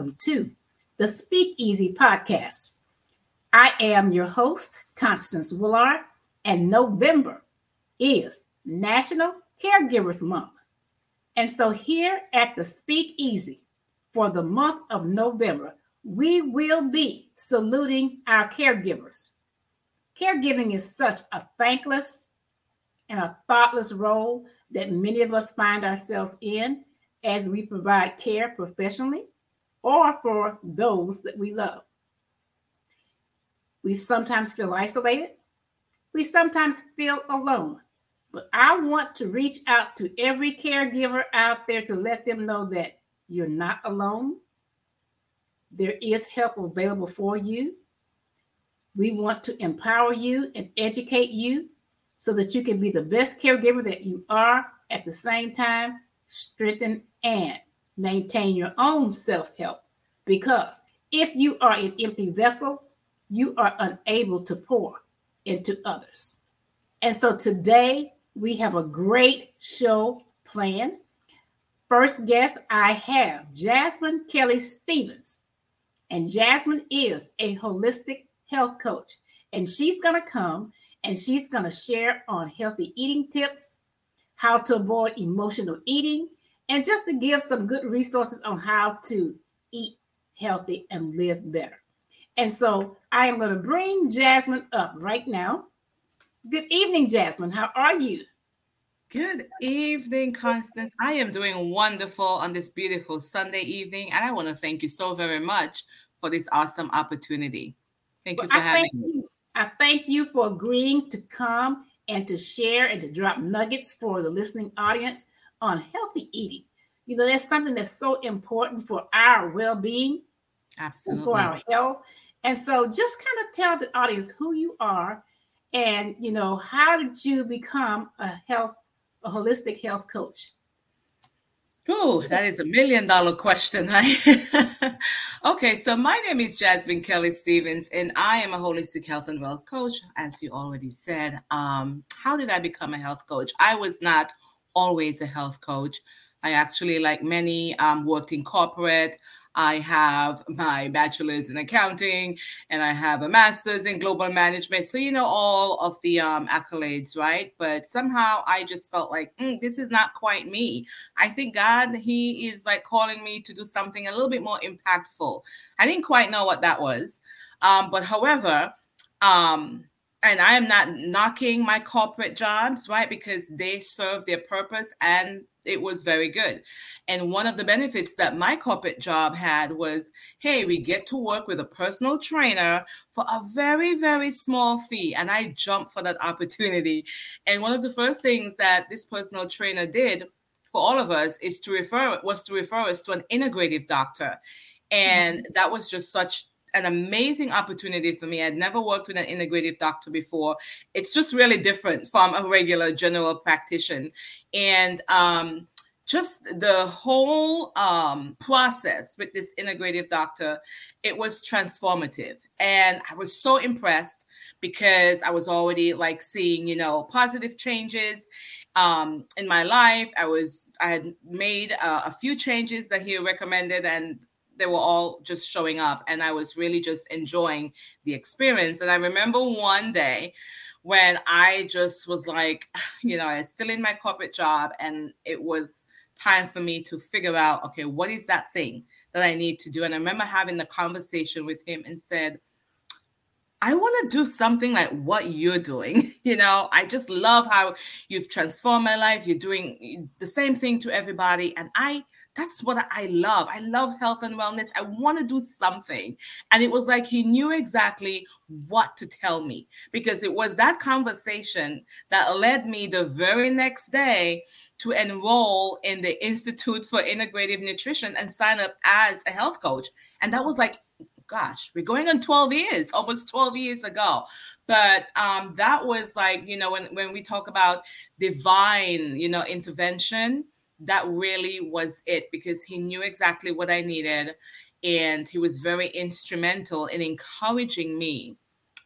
welcome to the Speakeasy podcast. I am your host, Constance Willard, and November is National Caregivers Month. And so, here at the Speakeasy for the month of November, we will be saluting our caregivers. Caregiving is such a thankless and a thoughtless role that many of us find ourselves in as we provide care professionally or for those that we love. We sometimes feel isolated. We sometimes feel alone. But I want to reach out to every caregiver out there to let them know that you're not alone. There is help available for you. We want to empower you and educate you so that you can be the best caregiver that you are at the same time, strengthen and maintain your own self help. Because if you are an empty vessel, you are unable to pour into others. And so today we have a great show planned. First guest, I have Jasmine Kelly Stephens. And Jasmine is a holistic health coach. And she's going to come and she's going to share on healthy eating tips, how to avoid emotional eating, and just to give some good resources on how to eat healthy and live better. And so I am going to bring Jasmine up right now. Good evening, Jasmine. How are you? Good evening, Constance. I am doing wonderful on this beautiful Sunday evening, and I want to thank you so very much for this awesome opportunity. Thank well, you for I having me. You. I thank you for agreeing to come and to share and to drop nuggets for the listening audience on healthy eating. You know, that's something that's so important for our well-being, absolutely for our health. And so just kind of tell the audience who you are and you know, how did you become a health, a holistic health coach? Oh, that is a million dollar question. Right? okay, so my name is Jasmine Kelly Stephens, and I am a holistic health and wealth coach, as you already said. Um, how did I become a health coach? I was not always a health coach. I actually, like many, um, worked in corporate. I have my bachelor's in accounting and I have a master's in global management. So, you know, all of the um, accolades, right? But somehow I just felt like mm, this is not quite me. I think God, He is like calling me to do something a little bit more impactful. I didn't quite know what that was. Um, but however, um, and I am not knocking my corporate jobs, right? Because they serve their purpose and it was very good. And one of the benefits that my corporate job had was hey, we get to work with a personal trainer for a very, very small fee. And I jumped for that opportunity. And one of the first things that this personal trainer did for all of us is to refer was to refer us to an integrative doctor. And mm-hmm. that was just such an amazing opportunity for me. I'd never worked with an integrative doctor before. It's just really different from a regular general practitioner. And um, just the whole um, process with this integrative doctor, it was transformative. And I was so impressed because I was already like seeing, you know, positive changes um, in my life. I was, I had made uh, a few changes that he recommended and they were all just showing up and I was really just enjoying the experience. And I remember one day when I just was like, you know, I was still in my corporate job and it was time for me to figure out, okay, what is that thing that I need to do? And I remember having the conversation with him and said, I want to do something like what you're doing. You know, I just love how you've transformed my life. You're doing the same thing to everybody. And I that's what I love. I love health and wellness. I want to do something. And it was like he knew exactly what to tell me because it was that conversation that led me the very next day to enroll in the Institute for Integrative Nutrition and sign up as a health coach. And that was like gosh, we're going on 12 years, almost 12 years ago. But um, that was like, you know, when, when we talk about divine, you know, intervention, that really was it because he knew exactly what I needed. And he was very instrumental in encouraging me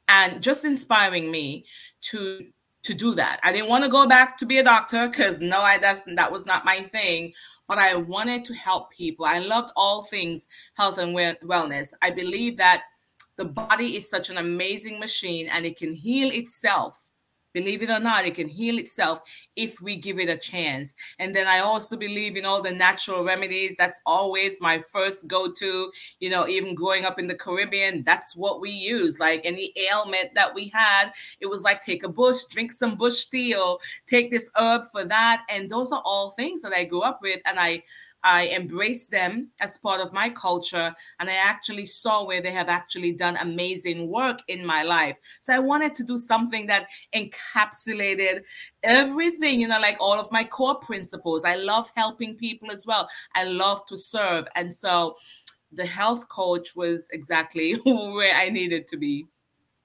and just inspiring me to to do that. I didn't want to go back to be a doctor because no, I that's that was not my thing but I wanted to help people. I loved all things health and wellness. I believe that the body is such an amazing machine and it can heal itself Believe it or not, it can heal itself if we give it a chance. And then I also believe in all the natural remedies. That's always my first go to. You know, even growing up in the Caribbean, that's what we use. Like any ailment that we had, it was like take a bush, drink some bush tea, or take this herb for that. And those are all things that I grew up with. And I, I embraced them as part of my culture, and I actually saw where they have actually done amazing work in my life. So I wanted to do something that encapsulated everything, you know, like all of my core principles. I love helping people as well, I love to serve. And so the health coach was exactly where I needed to be.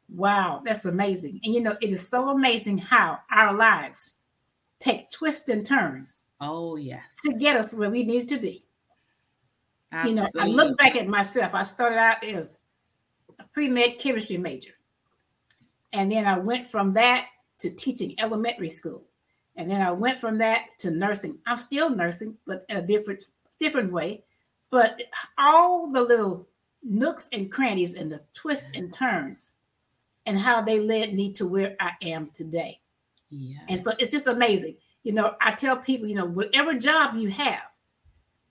Wow, that's amazing. And you know, it is so amazing how our lives take twists and turns Oh, yes. To get us where we need to be. Absolutely. You know, I look back at myself. I started out as a pre-med chemistry major. And then I went from that to teaching elementary school. And then I went from that to nursing. I'm still nursing, but in a different different way. But all the little nooks and crannies and the twists and turns and how they led me to where I am today. Yeah. And so it's just amazing you know, I tell people, you know, whatever job you have,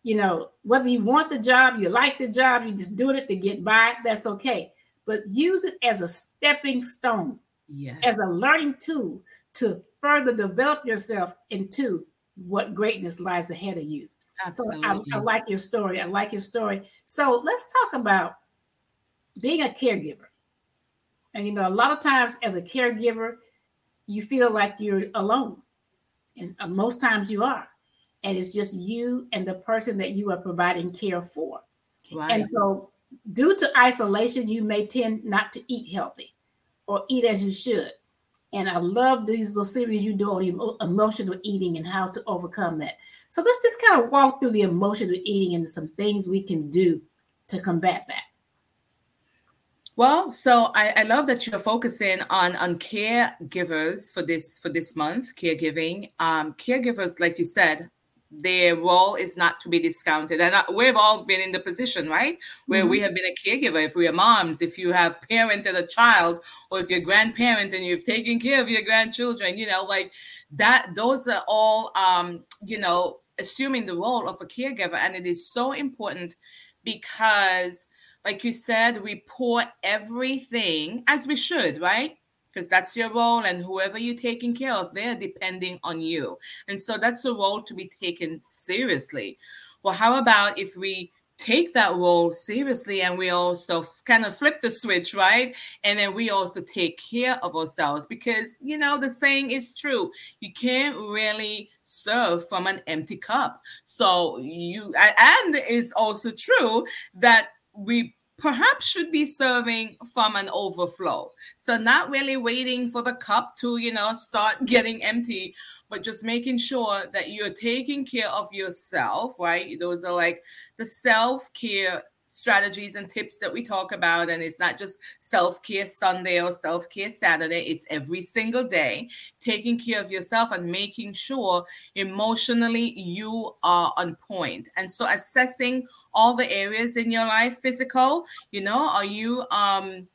you know, whether you want the job, you like the job, you just doing it to get by, that's okay. But use it as a stepping stone, yes. as a learning tool to further develop yourself into what greatness lies ahead of you. Absolutely. So I, I like your story. I like your story. So let's talk about being a caregiver. And you know, a lot of times as a caregiver, you feel like you're alone. And uh, most times you are. And it's just you and the person that you are providing care for. Right. And so, due to isolation, you may tend not to eat healthy or eat as you should. And I love these little series you do on emotional eating and how to overcome that. So let's just kind of walk through the emotional eating and some things we can do to combat that. Well, so I, I love that you're focusing on on caregivers for this for this month, caregiving. Um, caregivers, like you said, their role is not to be discounted. And uh, we've all been in the position, right? Where mm-hmm. we have been a caregiver. If we are moms, if you have parented a child, or if you're a grandparent and you've taken care of your grandchildren, you know, like that, those are all, um, you know, assuming the role of a caregiver. And it is so important because like you said, we pour everything as we should, right? Because that's your role, and whoever you're taking care of, they're depending on you. And so that's a role to be taken seriously. Well, how about if we take that role seriously and we also kind of flip the switch, right? And then we also take care of ourselves because, you know, the saying is true. You can't really serve from an empty cup. So you, and it's also true that we perhaps should be serving from an overflow. So not really waiting for the cup to, you know, start getting empty, but just making sure that you're taking care of yourself, right? Those are like the self-care strategies and tips that we talk about. And it's not just self care Sunday or self care Saturday, it's every single day, taking care of yourself and making sure emotionally you are on point. And so assessing all the areas in your life physical, you know, are you, um,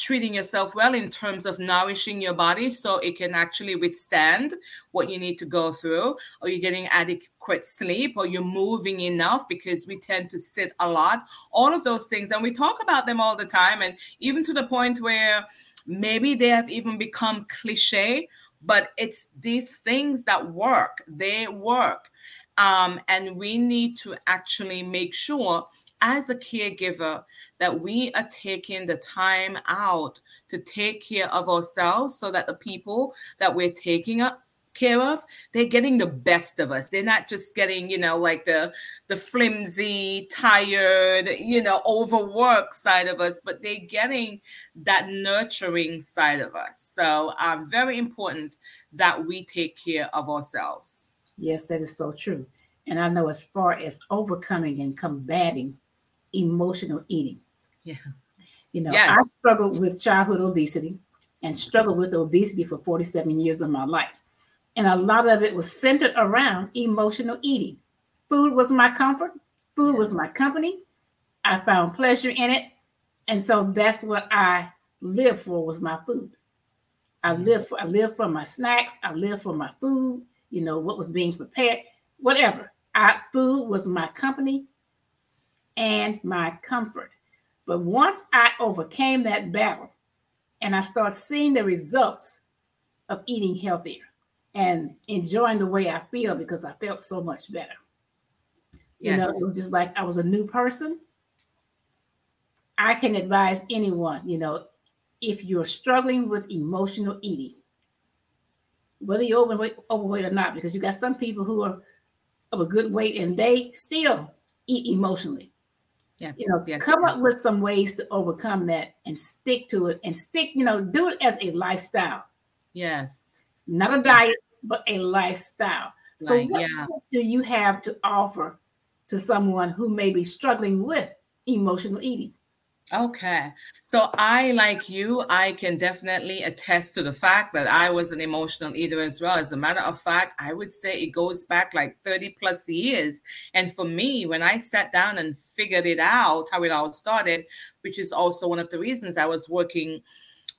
treating yourself well in terms of nourishing your body so it can actually withstand what you need to go through or you're getting adequate sleep or you're moving enough because we tend to sit a lot. All of those things and we talk about them all the time and even to the point where maybe they have even become cliche but it's these things that work. They work. Um, and we need to actually make sure as a caregiver that we are taking the time out to take care of ourselves so that the people that we're taking care of they're getting the best of us. They're not just getting you know like the the flimsy tired you know overworked side of us but they're getting that nurturing side of us. So um very important that we take care of ourselves. Yes that is so true. And i know as far as overcoming and combating emotional eating yeah you know yes. i struggled with childhood obesity and struggled with obesity for 47 years of my life and a lot of it was centered around emotional eating. Food was my comfort, food was my company. I found pleasure in it. And so that's what I lived for was my food. I lived for I lived for my snacks, I lived for my food, you know, what was being prepared, whatever. I, food was my company and my comfort. But once I overcame that battle and I start seeing the results of eating healthier, and enjoying the way I feel because I felt so much better. Yes. You know, it was just like I was a new person. I can advise anyone, you know, if you're struggling with emotional eating, whether you're overweight, overweight or not, because you got some people who are of a good weight and they still eat emotionally. Yeah, you know, yes, come yes. up with some ways to overcome that and stick to it and stick, you know, do it as a lifestyle. Yes not a diet, but a lifestyle. So, what yeah. do you have to offer to someone who may be struggling with emotional eating? Okay. So I, like you, I can definitely attest to the fact that I was an emotional eater as well. As a matter of fact, I would say it goes back like 30 plus years. And for me, when I sat down and figured it out, how it all started, which is also one of the reasons I was working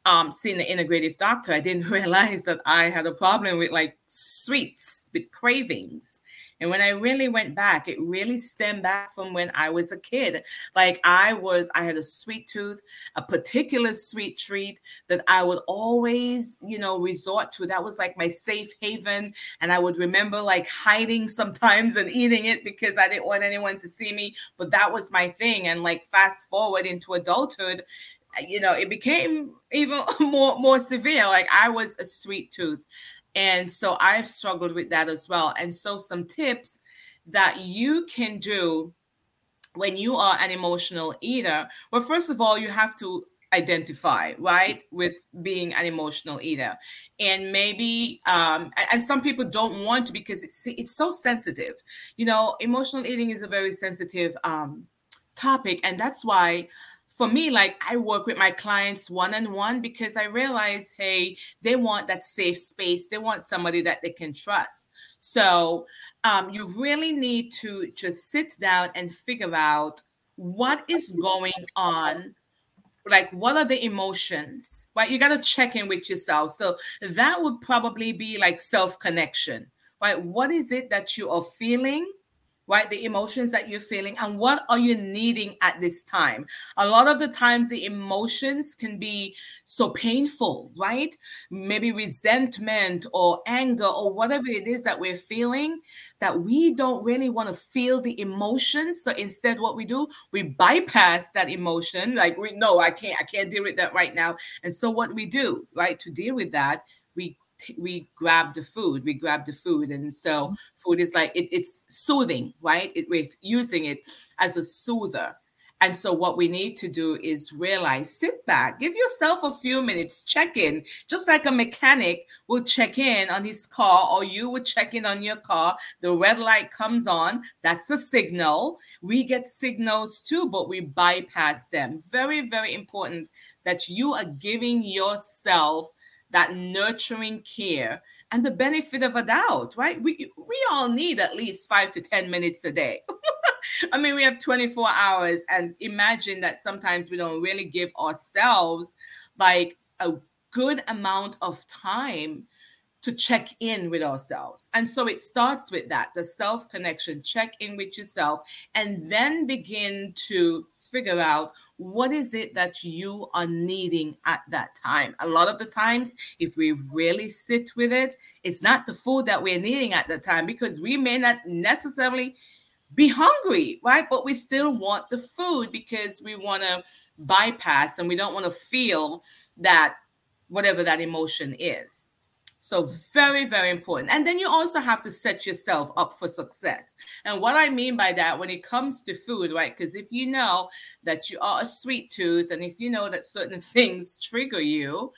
um, seeing the integrative doctor, I didn't realize that I had a problem with like sweets, with cravings. And when I really went back, it really stemmed back from when I was a kid. Like I was, I had a sweet tooth, a particular sweet treat that I would always, you know, resort to. That was like my safe haven. And I would remember like hiding sometimes and eating it because I didn't want anyone to see me. But that was my thing. And like fast forward into adulthood, you know, it became even more more severe. Like I was a sweet tooth. And so I've struggled with that as well. And so some tips that you can do when you are an emotional eater. Well, first of all, you have to identify right with being an emotional eater and maybe um and some people don't want to because it's it's so sensitive you know emotional eating is a very sensitive um topic and that's why for me, like I work with my clients one on one because I realize, hey, they want that safe space. They want somebody that they can trust. So um, you really need to just sit down and figure out what is going on like what are the emotions right you got to check in with yourself so that would probably be like self connection right what is it that you are feeling right? The emotions that you're feeling and what are you needing at this time? A lot of the times, the emotions can be so painful, right? Maybe resentment or anger or whatever it is that we're feeling that we don't really want to feel the emotions. So instead, what we do, we bypass that emotion. Like we know I can't, I can't deal with that right now. And so what we do, right, to deal with that, we grab the food we grab the food. And so mm-hmm. food is like it, it's soothing right? It, we're using it as a soother. And so what we need to do is realize sit back give yourself a few minutes check in just like a mechanic will check in on his car or you would check in on your car. The red light comes on that's a signal. We get signals too but we bypass them. Very very important that you are giving yourself that nurturing care and the benefit of a doubt, right? We we all need at least five to 10 minutes a day. I mean, we have 24 hours, and imagine that sometimes we don't really give ourselves like a good amount of time to check in with ourselves. And so it starts with that the self connection, check in with yourself, and then begin to figure out what is it that you are needing at that time. A lot of the times, if we really sit with it, it's not the food that we're needing at the time because we may not necessarily be hungry, right? But we still want the food because we want to bypass and we don't want to feel that whatever that emotion is. So, very, very important. And then you also have to set yourself up for success. And what I mean by that, when it comes to food, right? Because if you know that you are a sweet tooth and if you know that certain things trigger you,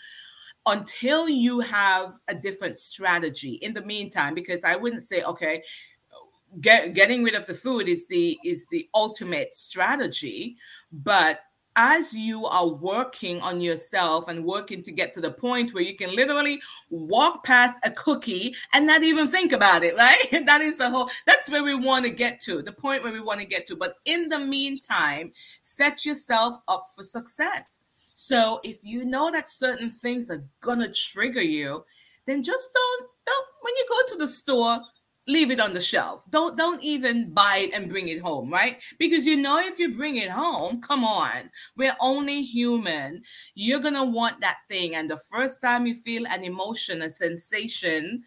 until you have a different strategy in the meantime, because I wouldn't say, okay, get, getting rid of the food is the is the ultimate strategy but as you are working on yourself and working to get to the point where you can literally walk past a cookie and not even think about it, right? that is the whole, that's where we want to get to, the point where we want to get to. But in the meantime, set yourself up for success. So if you know that certain things are going to trigger you, then just don't, don't, when you go to the store, leave it on the shelf. Don't don't even buy it and bring it home, right? Because you know if you bring it home, come on. We're only human. You're going to want that thing and the first time you feel an emotion, a sensation,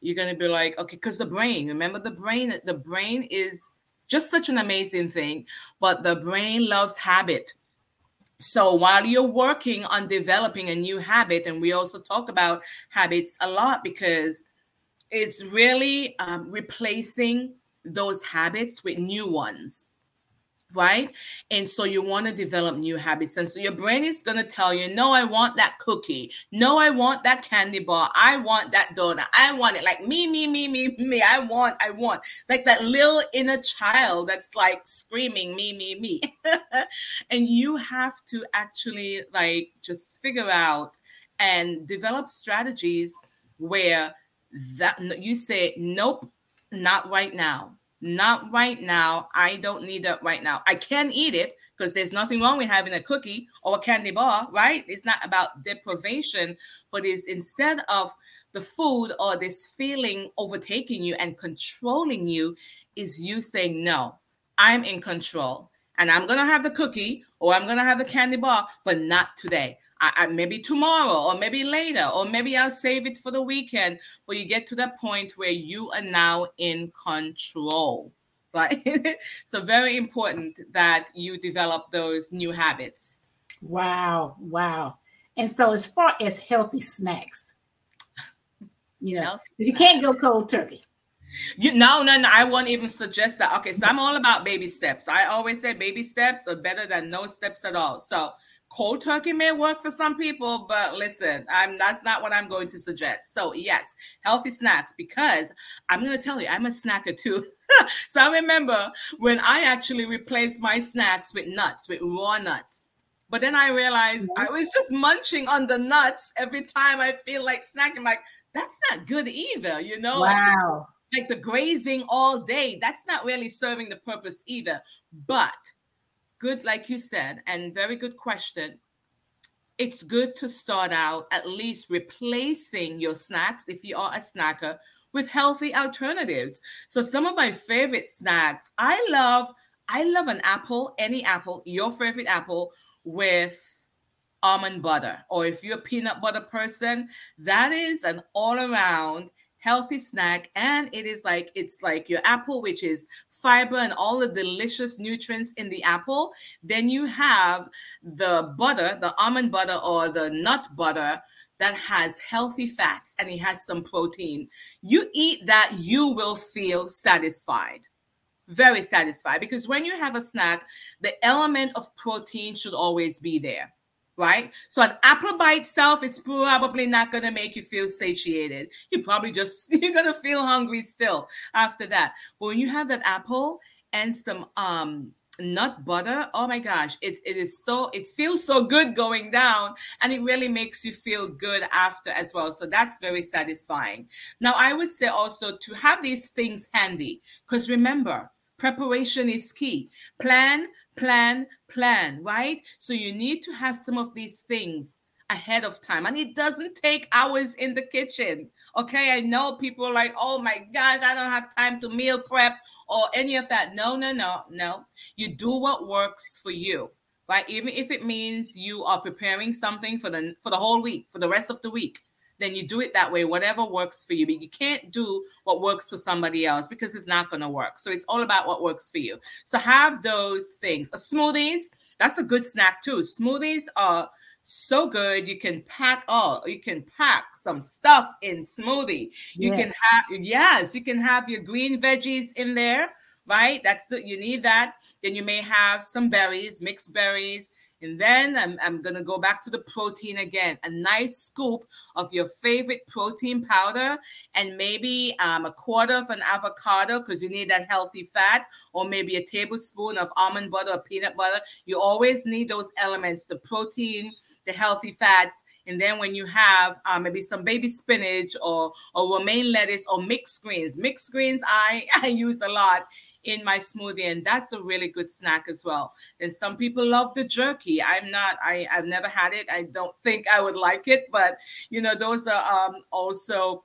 you're going to be like, okay, cuz the brain, remember the brain, the brain is just such an amazing thing, but the brain loves habit. So while you're working on developing a new habit, and we also talk about habits a lot because it's really um, replacing those habits with new ones right? And so you want to develop new habits. And so your brain is going to tell you, no, I want that cookie. No, I want that candy bar. I want that donut. I want it like me, me, me, me, me. I want, I want. Like that little inner child that's like screaming, me, me, me. and you have to actually like just figure out and develop strategies where that you say nope not right now. Not right now. I don't need that right now. I can eat it because there's nothing wrong with having a cookie or a candy bar right? It's not about deprivation but is instead of the food or this feeling overtaking you and controlling you is you saying no i'm in control and i'm to have the cookie or i'm to have the candy bar but not today I, I, maybe tomorrow or maybe later or maybe I'll save it for the weekend. But you get to that point where you are now in control. Right. so very important that you develop those new habits. Wow. Wow. And so as far as healthy snacks, you know, you can't go cold turkey. You no, no, no. I won't even suggest that. Okay, so I'm all about baby steps. I always say baby steps are better than no steps at all. So cold turkey may work for some people but listen i'm that's not what i'm going to suggest. So yes healthy snacks because i'm going to tell you i'm a snacker too. So i remember when i actually replaced my snacks with nuts with raw nuts. But then i realized i was just munching on the nuts every time i feel like snacking like that's not good either you know? Wow. like, like the grazing all day that's not really serving the purpose either. But good, like you said, and very good question. It's good to start out at least replacing your snacks if you are a snacker with healthy alternatives. So some of my favorite snacks, I love I love an apple, any apple, your favorite apple with almond butter. Or if you're a peanut butter person, that is an all around healthy snack and it is like it's like your apple which is fiber and all the delicious nutrients in the apple. Then you have the butter the almond butter or the nut butter that has healthy fats and it has some protein. You eat that you will feel satisfied very satisfied because when you have a snack the element of protein should always be there right? So an apple by itself is probably not going to make you feel satiated. You probably just you're going to feel hungry still after that. But when you have that apple and some um nut butter, oh my gosh, it's it is so it feels so good going down and it really makes you feel good after as well. So that's very satisfying. Now I would say also to have these things handy because remember, preparation is key. Plan plan, plan, right? So you need to have some of these things ahead of time. And it doesn't take hours in the kitchen. Okay. I know people are like, oh my God, I don't have time to meal prep or any of that. No, no, no, no. You do what works for you. Right. Even if it means you are preparing something for the for the whole week, for the rest of the week then you do it that way, whatever works for you. But you can't do what works for somebody else because it's not going to work. So it's all about what works for you. So have those things. Uh, smoothies, that's a good snack too. Smoothies are so good. You can pack oh, you can pack some stuff in smoothie. You yes. can have yes, you can have your green veggies in there, right? That's the you need that. Then you may have some berries, mixed berries. And then I'm, I'm going to go back to the protein again. A nice scoop of your favorite protein powder and maybe um, a quarter of an avocado because you need that healthy fat, or maybe a tablespoon of almond butter or peanut butter. You always need those elements the protein, the healthy fats. And then when you have um, maybe some baby spinach or, or romaine lettuce or mixed greens, mixed greens I, I use a lot in my smoothie and that's a really good snack as well. And some people love the jerky. I'm not i i've never had it. I don't think i would like it but you know those are um also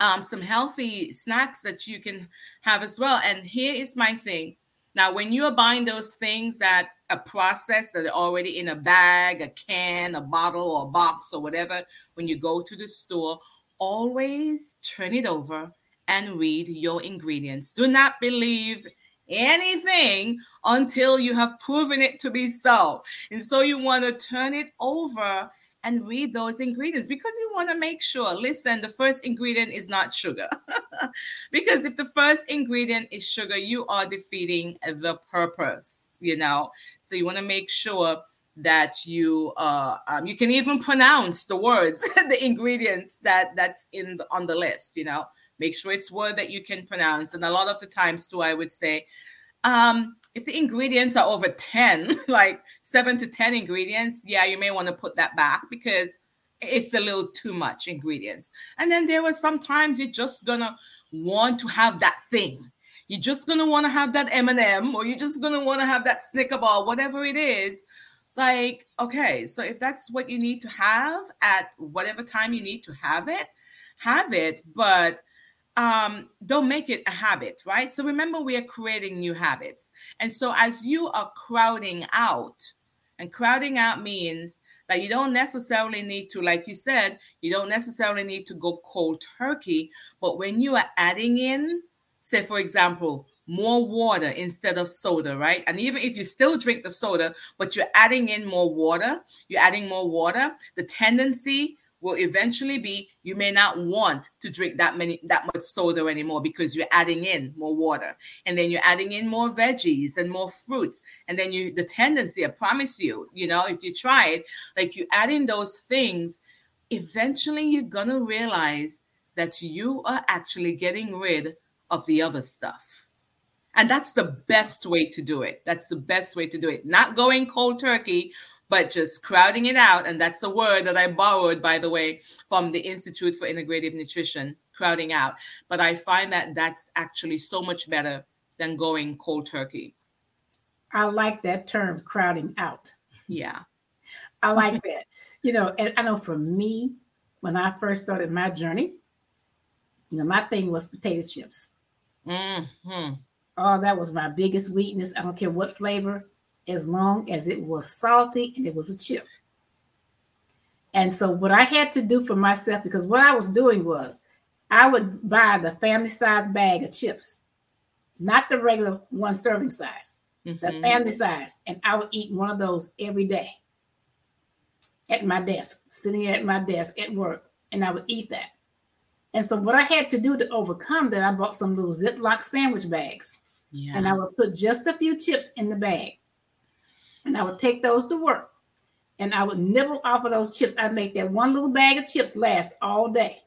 um some healthy snacks that you can have as well. And here is my thing. Now when you are buying those things that are processed that are already in a bag a can a bottle or a box or whatever when you go to the store always turn it over and read your ingredients. Do not believe anything until you have proven it to be so. And so you want to turn it over and read those ingredients because you want to make sure listen the first ingredient is not sugar because if the first ingredient is sugar you are defeating the purpose you know so you want to make sure that you uh um, you can even pronounce the words the ingredients that that's in the, on the list you know Make sure it's word that you can pronounce. And a lot of the times, too, I would say, um, if the ingredients are over 10, like seven to 10 ingredients, yeah, you may want to put that back because it's a little too much ingredients. And then there were sometimes you're just gonna want to have that thing. You're just gonna want to have that M&M, or you're just gonna want to have that Snicker bar, whatever it is. Like, okay, so if that's what you need to have at whatever time you need to have it, have it. But um, don't make it a habit, right? So remember, we are creating new habits. And so as you are crowding out, and crowding out means that you don't necessarily need to, like you said, you don't necessarily need to go cold turkey. But when you are adding in, say, for example, more water instead of soda, right? And even if you still drink the soda, but you're adding in more water, you're adding more water, the tendency will eventually be you may not want to drink that many that much soda anymore because you're adding in more water. And then you're adding in more veggies and more fruits. And then you the tendency i promise you you know if you try it like you add in those things eventually you're gonna realize that you are actually getting rid of the other stuff. And that's the best way to do it. That's the best way to do it. Not going cold turkey but just crowding it out. And that's a word that I borrowed, by the way, from the Institute for Integrative Nutrition, crowding out. But I find that that's actually so much better than going cold turkey. I like that term, crowding out. Yeah. I like that. You know, and I know for me, when I first started my journey, you know, my thing was potato chips. Mm-hmm. Oh, that was my biggest weakness. I don't care what flavor as long as it was salty and it was a chip. And so, what I had to do for myself, because what I was doing was I would buy the family size bag of chips, not the regular one serving size, mm-hmm. the family size. And I would eat one of those every day at my desk, sitting at my desk at work, and I would eat that. And so, what I had to do to overcome that, I bought some little Ziploc sandwich bags. Yeah. And I would put just a few chips in the bag and I would take those to work and I would nibble off of those chips. I'd make that one little bag of chips last all day.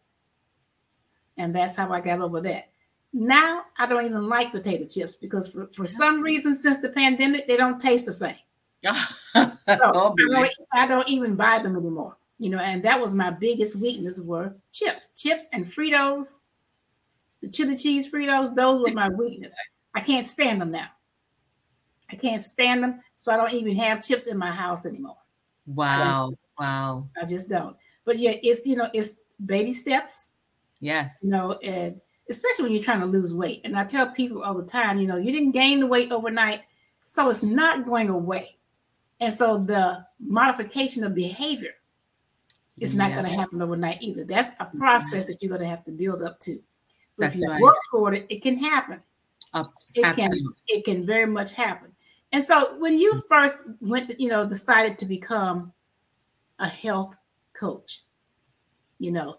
And that's how I got over that. Now I don't even like potato chips because for, for some reason since the pandemic, they don't taste the same. Oh, so oh, I, don't, I don't even buy them anymore. You know, and that was my biggest weakness were chips, chips and Fritos, the chili cheese Fritos. Those were my weakness. I can't stand them now. I can't stand them. So I don't even have chips in my house anymore. Wow. I wow. I just don't. But yeah, it's you know, it's baby steps. Yes. You know, and especially when you're trying to lose weight. And I tell people all the time, you know, you didn't gain the weight overnight, so it's not going away. And so the modification of behavior is yeah. not going to happen overnight either. That's a process that you're going to have to build up to. But That's if you right. work toward it, it can happen. it can it can very much happen. And so when you first went, you know, decided to become a health coach? You know,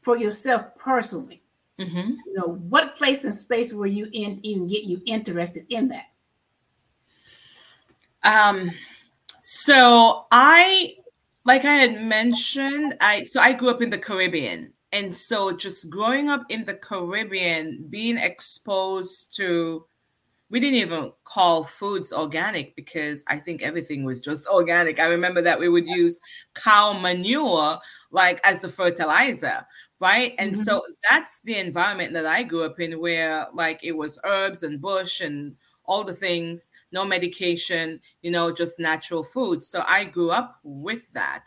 for yourself personally. Mm-hmm. You know, what place and space were you in even get you interested in that? Um, so I, like I had mentioned, I so I grew up in the Caribbean, and so just growing up in the Caribbean, being exposed to we didn't even call foods organic because I think everything was just organic. I remember that we would use cow manure like as the fertilizer, right? And mm-hmm. so that's the environment that I grew up in where like it was herbs and bush and all the things, no medication, you know, just natural food. So I grew up with that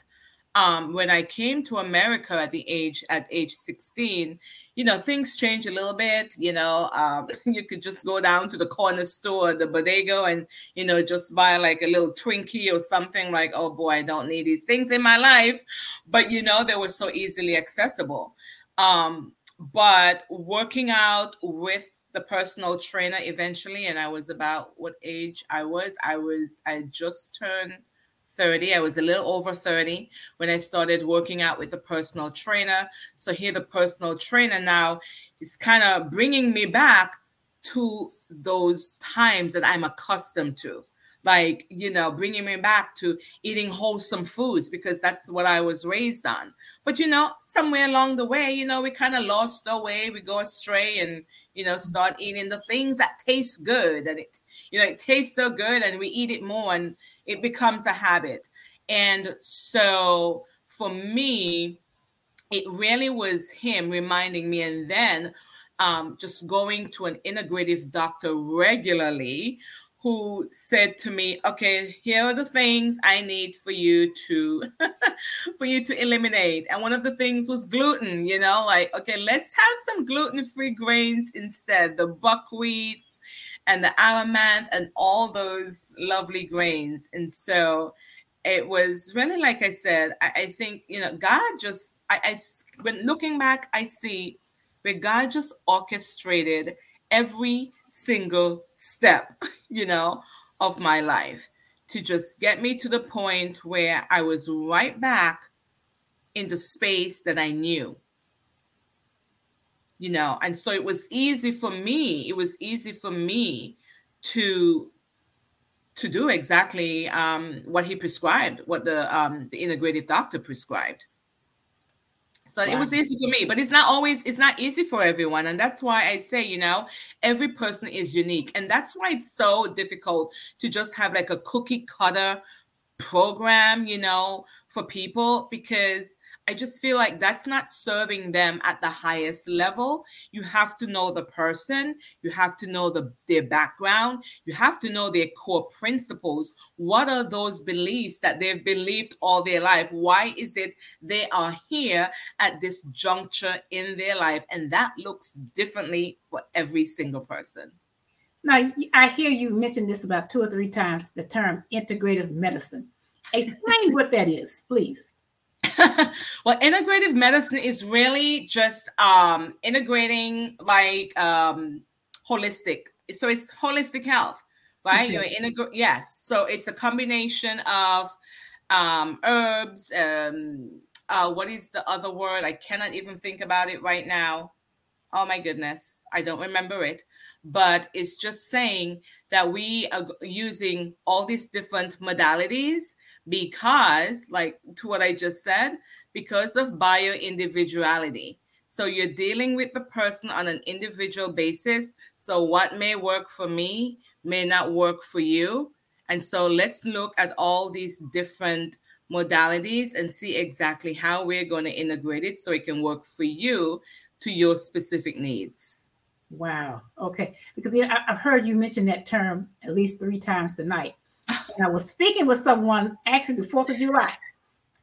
um, when I came to America at the age at age 16, you know, things change a little bit. You know, um, you could just go down to the corner store, the bodega, and you know, just buy like a little Twinkie or something. Like, oh boy, I don't need these things in my life, but you know, they were so easily accessible. Um, but working out with the personal trainer eventually, and I was about what age I was. I was I just turned 30. I was a little over 30 when I started working out with the personal trainer. So here, the personal trainer now is kind of bringing me back to those times that I'm accustomed to. Like, you know, bringing me back to eating wholesome foods because that's what I was raised on. But, you know, somewhere along the way, you know, we kind of lost our way, we go astray and, you know, start eating the things that taste good and it you know, it tastes so good and we eat it more and it becomes a habit. And so for me, it really was him reminding me. And then um, just going to an integrative doctor regularly who said to me okay here are the things i need for you to for you to eliminate and one of the things was gluten you know like okay let's have some gluten-free grains instead the buckwheat and the amaranth and all those lovely grains. And so it was really, like I said, I, I think, you know, God just, I, I, when looking back, I see where God just orchestrated every single step, you know, of my life to just get me to the point where I was right back in the space that I knew. You know and so it was easy for me it was easy for me to to do exactly um, what he prescribed what the um, the integrative doctor prescribed so wow. it was easy for me but it's not always it's not easy for everyone and that's why i say you know every person is unique and that's why it's so difficult to just have like a cookie cutter program you know for people because I just feel like that's not serving them at the highest level. You have to know the person, you have to know the, their background, you have to know their core principles. What are those beliefs that they've believed all their life? Why is it they are here at this juncture in their life? And that looks differently for every single person. Now, I hear you mention this about two or three times the term integrative medicine. Explain what that is, please. well, integrative medicine is really just um, integrating like um, holistic. So it's holistic health, right? Okay. You're integra- yes. So it's a combination of um, herbs. Um, uh, what is the other word? I cannot even think about it right now. Oh my goodness, I don't remember it. But it's just saying that we are using all these different modalities because, like to what I just said, because of bio individuality. So you're dealing with the person on an individual basis. So what may work for me may not work for you. And so let's look at all these different modalities and see exactly how we're going to integrate it so it can work for you to your specific needs. Wow. Okay. Because I've heard you mention that term at least three times tonight. And I was speaking with someone actually the 4th of July,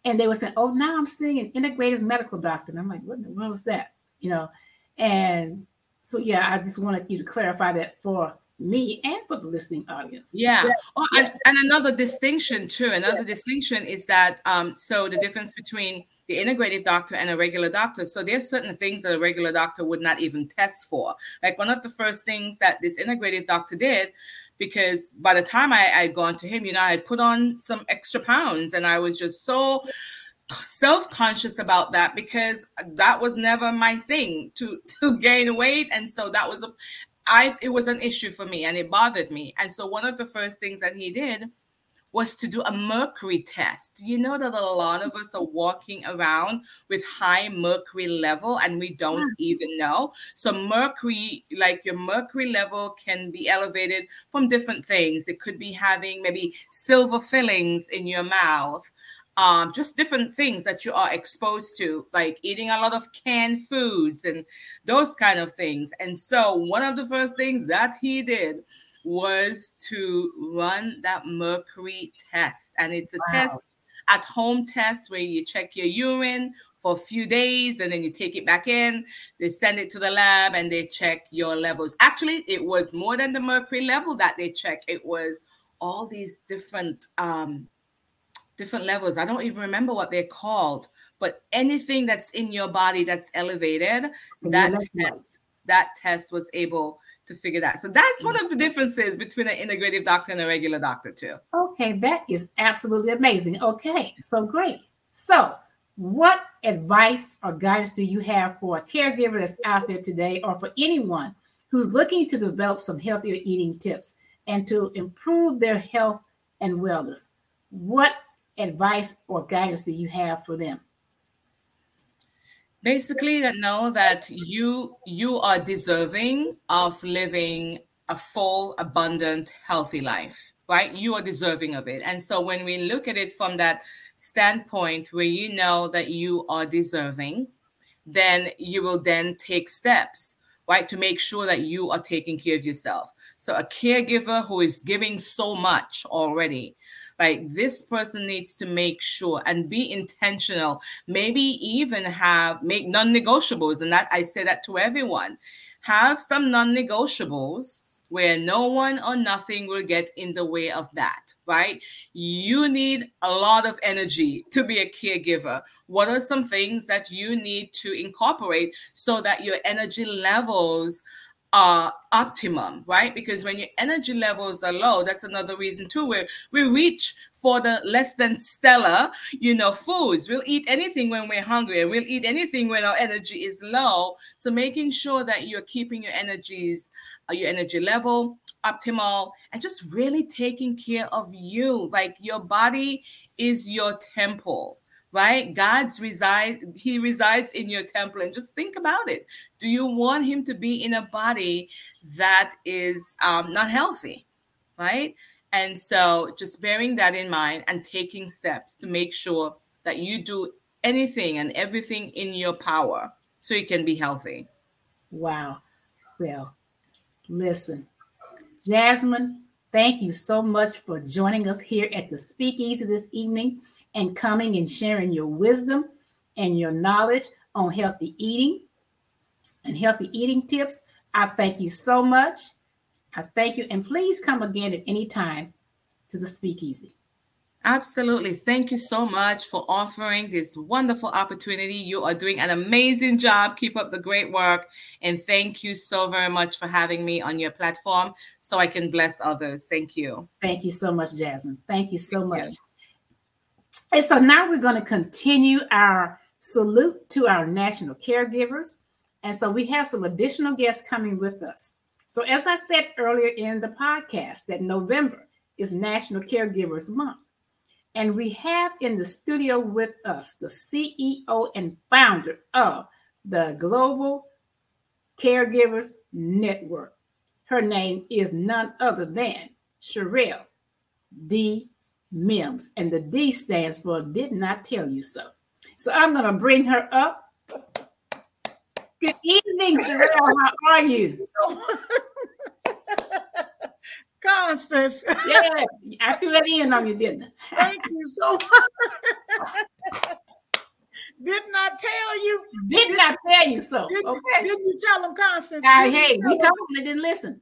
and they were saying, Oh, now I'm seeing an integrative medical doctor. And I'm like, What the hell is that? You know, and so yeah, I just wanted you to clarify that for me and for the listening audience. Yeah. yeah. Oh, and, and, another distinction too. Another yeah. distinction is that um, so the difference between the integrative doctor and a regular doctor. So there's certain things that a regular doctor would not even test for. Like one of the first things that this integrative doctor did because by the time I I gone to him, you know, I had put on some extra pounds, and I was just so self-conscious about that because that was never my thing to to gain weight and so that was a i it was an issue for me and it bothered me. And so one of the first things that he did was to do a mercury test. You know that a lot of us are walking around with high mercury level and we don't yeah. even know. So mercury like your mercury level can be elevated from different things. It could be having maybe silver fillings in your mouth um, just different things that you are exposed to, like eating a lot of canned foods and those kind of things. And so, one of the first things that he did was to run that mercury test. And it's a wow. test at home test where you check your urine for a few days and then you take it back in. They send it to the lab and they check your levels. Actually, it was more than the mercury level that they check. It was all these different um, different levels. I don't even remember what they're called, but anything that's in your body that's elevated, that test, that test was able to figure that. So that's one mm. of the differences between an integrative doctor and a regular doctor, too. Okay, that is absolutely amazing. Okay, so great. So, what advice or guidance do you have for a caregiver that's out there today, or for anyone who's looking to develop some healthier eating tips and to improve their health and wellness? What advice or guidance do you have for them? Basically, that know that you you are deserving of living a full, abundant, healthy life, right? You are deserving of it. And so when we look at it from that standpoint where you know that you are deserving, then you will then take steps right to make sure that you are taking care of yourself so a caregiver who is giving so much already like this person needs to make sure and be intentional. Maybe even have make non-negotiables. And that i say that to everyone. Have some non-negotiables where no one or nothing will get in the way of that right? You need a lot of energy to be a caregiver. What are some things that you need to incorporate so that your energy levels uh, optimum, right? Because when your energy levels are low, that's another reason too, where we reach for the less than stellar, you know, foods. We'll eat anything when we're hungry and we'll eat anything when our energy is low. So making sure that you're keeping your energies, uh, your energy level optimal and just really taking care of you. Like your body is your temple right? God's reside, he resides in your temple. And just think about it. Do you want him to be in a body that is um, not healthy? Right. And so just bearing that in mind and taking steps to make sure that you do anything and everything in your power so you can be healthy. Wow. Well, listen, Jasmine, thank you so much for joining us here at the Speakeasy this evening and coming and sharing your wisdom and your knowledge on healthy eating and healthy eating tips. I thank you so much. I thank you. And please come again at any time to the speakeasy. Absolutely. Thank you so much for offering this wonderful opportunity. You are doing an amazing job. Keep up the great work. And thank you so very much for having me on your platform so I can bless others. Thank you. Thank you so much, Jasmine. Thank you so thank much. You. And so now we're going to continue our salute to our national caregivers. And so we have some additional guests coming with us. So, as I said earlier in the podcast, that November is National Caregivers Month. And we have in the studio with us the CEO and founder of the Global Caregivers Network. Her name is none other than Sherelle D. Mims, and the D stands for Did Not Tell You So. So I'm going to bring her up. Good evening, Sherelle. How are you? Constance. yeah, I threw that in on you, didn't I? Thank you so much. did not tell you. Did, did not tell you so. Did, okay. Didn't you tell them, Constance? Uh, hey, we told them they didn't listen.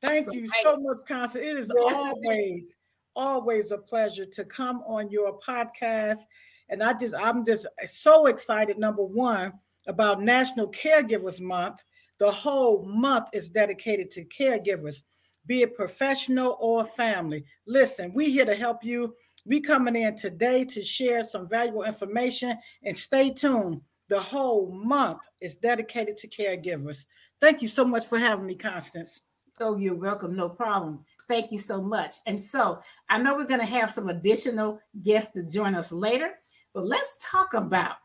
Thank so, you hey. so much, Constance. It is always always a pleasure to come on your podcast. And I just, I'm just so excited. Number one, about National Caregivers Month. The whole month is dedicated to caregivers. be it professional or family. Listen, we here to help you. We coming in today to share some valuable information and stay tuned. The whole month is dedicated to caregivers. Thank you so much for having me, Constance. Oh, you're welcome. No problem. Thank you so much. And so I know we're going to have some additional guests to join us later, but let's talk about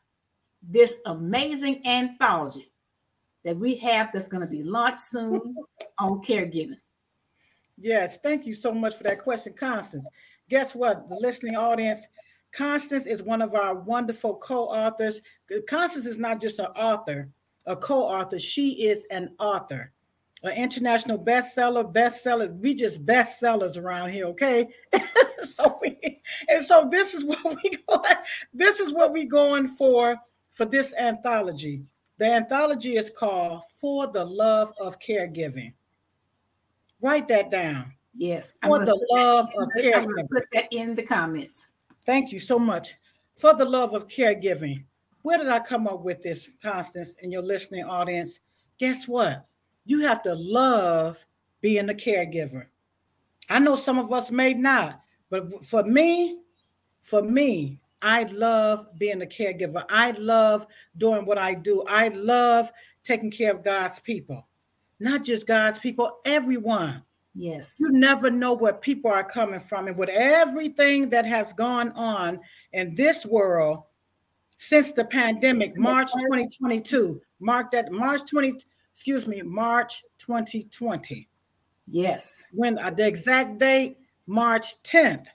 this amazing anthology that we have that's going to be launched soon on caregiving. Yes, thank you so much for that question, Constance. Guess what? The listening audience, Constance is one of our wonderful co-authors. Constance is not just an author, a co-author. She is an author, an international bestseller, bestseller. We just bestsellers around here, okay? so we, and so this is what we go. This is what we going for for this anthology. The anthology is called "For the Love of Caregiving." Write that down. Yes. For the love of caregiving. Put that in the comments. Thank you so much. For the love of caregiving. Where did I come up with this, Constance, and your listening audience? Guess what? You have to love being a caregiver. I know some of us may not, but for me, for me, I love being a caregiver. I love doing what I do. I love taking care of God's people not just God's people, everyone. Yes. You never know where people are coming from. And with everything that has gone on in this world since the pandemic, March 2022, mark that March 20, excuse me, March 2020. Yes. When uh, the exact date, March 10th,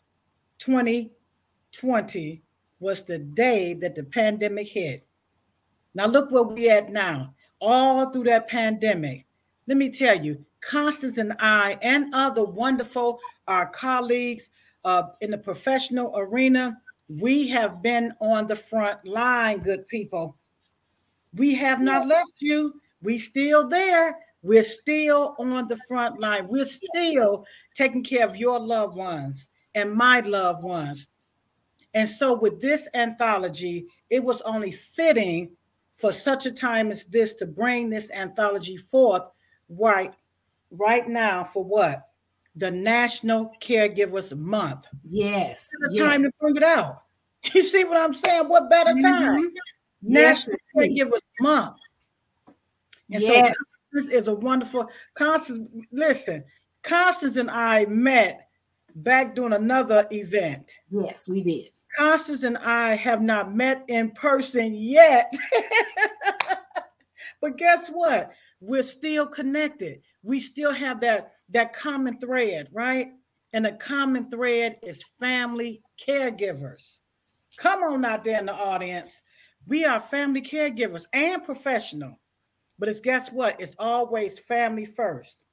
2020, was the day that the pandemic hit. Now look where we at now. All through that pandemic, let me tell you, Constance and I and other wonderful our colleagues uh, in the professional arena, we have been on the front line, good people. We have not left you. We still there. We're still on the front line. We're still taking care of your loved ones and my loved ones. And so, with this anthology, it was only fitting for such a time as this to bring this anthology forth right right now for what? The National Caregivers Month. Yes. It's yes. time to bring it out. You see what I'm saying? What better mm-hmm. time? Mm-hmm. National yes. Caregivers Month. And yes. so this is a wonderful Constance. Listen, Constance and I met back doing another event. Yes, we did. Constance and I have not met in person yet. but guess what? we're still connected. We still have that that common thread, right? And the common thread is family caregivers. Come on out there in the audience. We are family caregivers and professional. But it's guess what? It's always family first.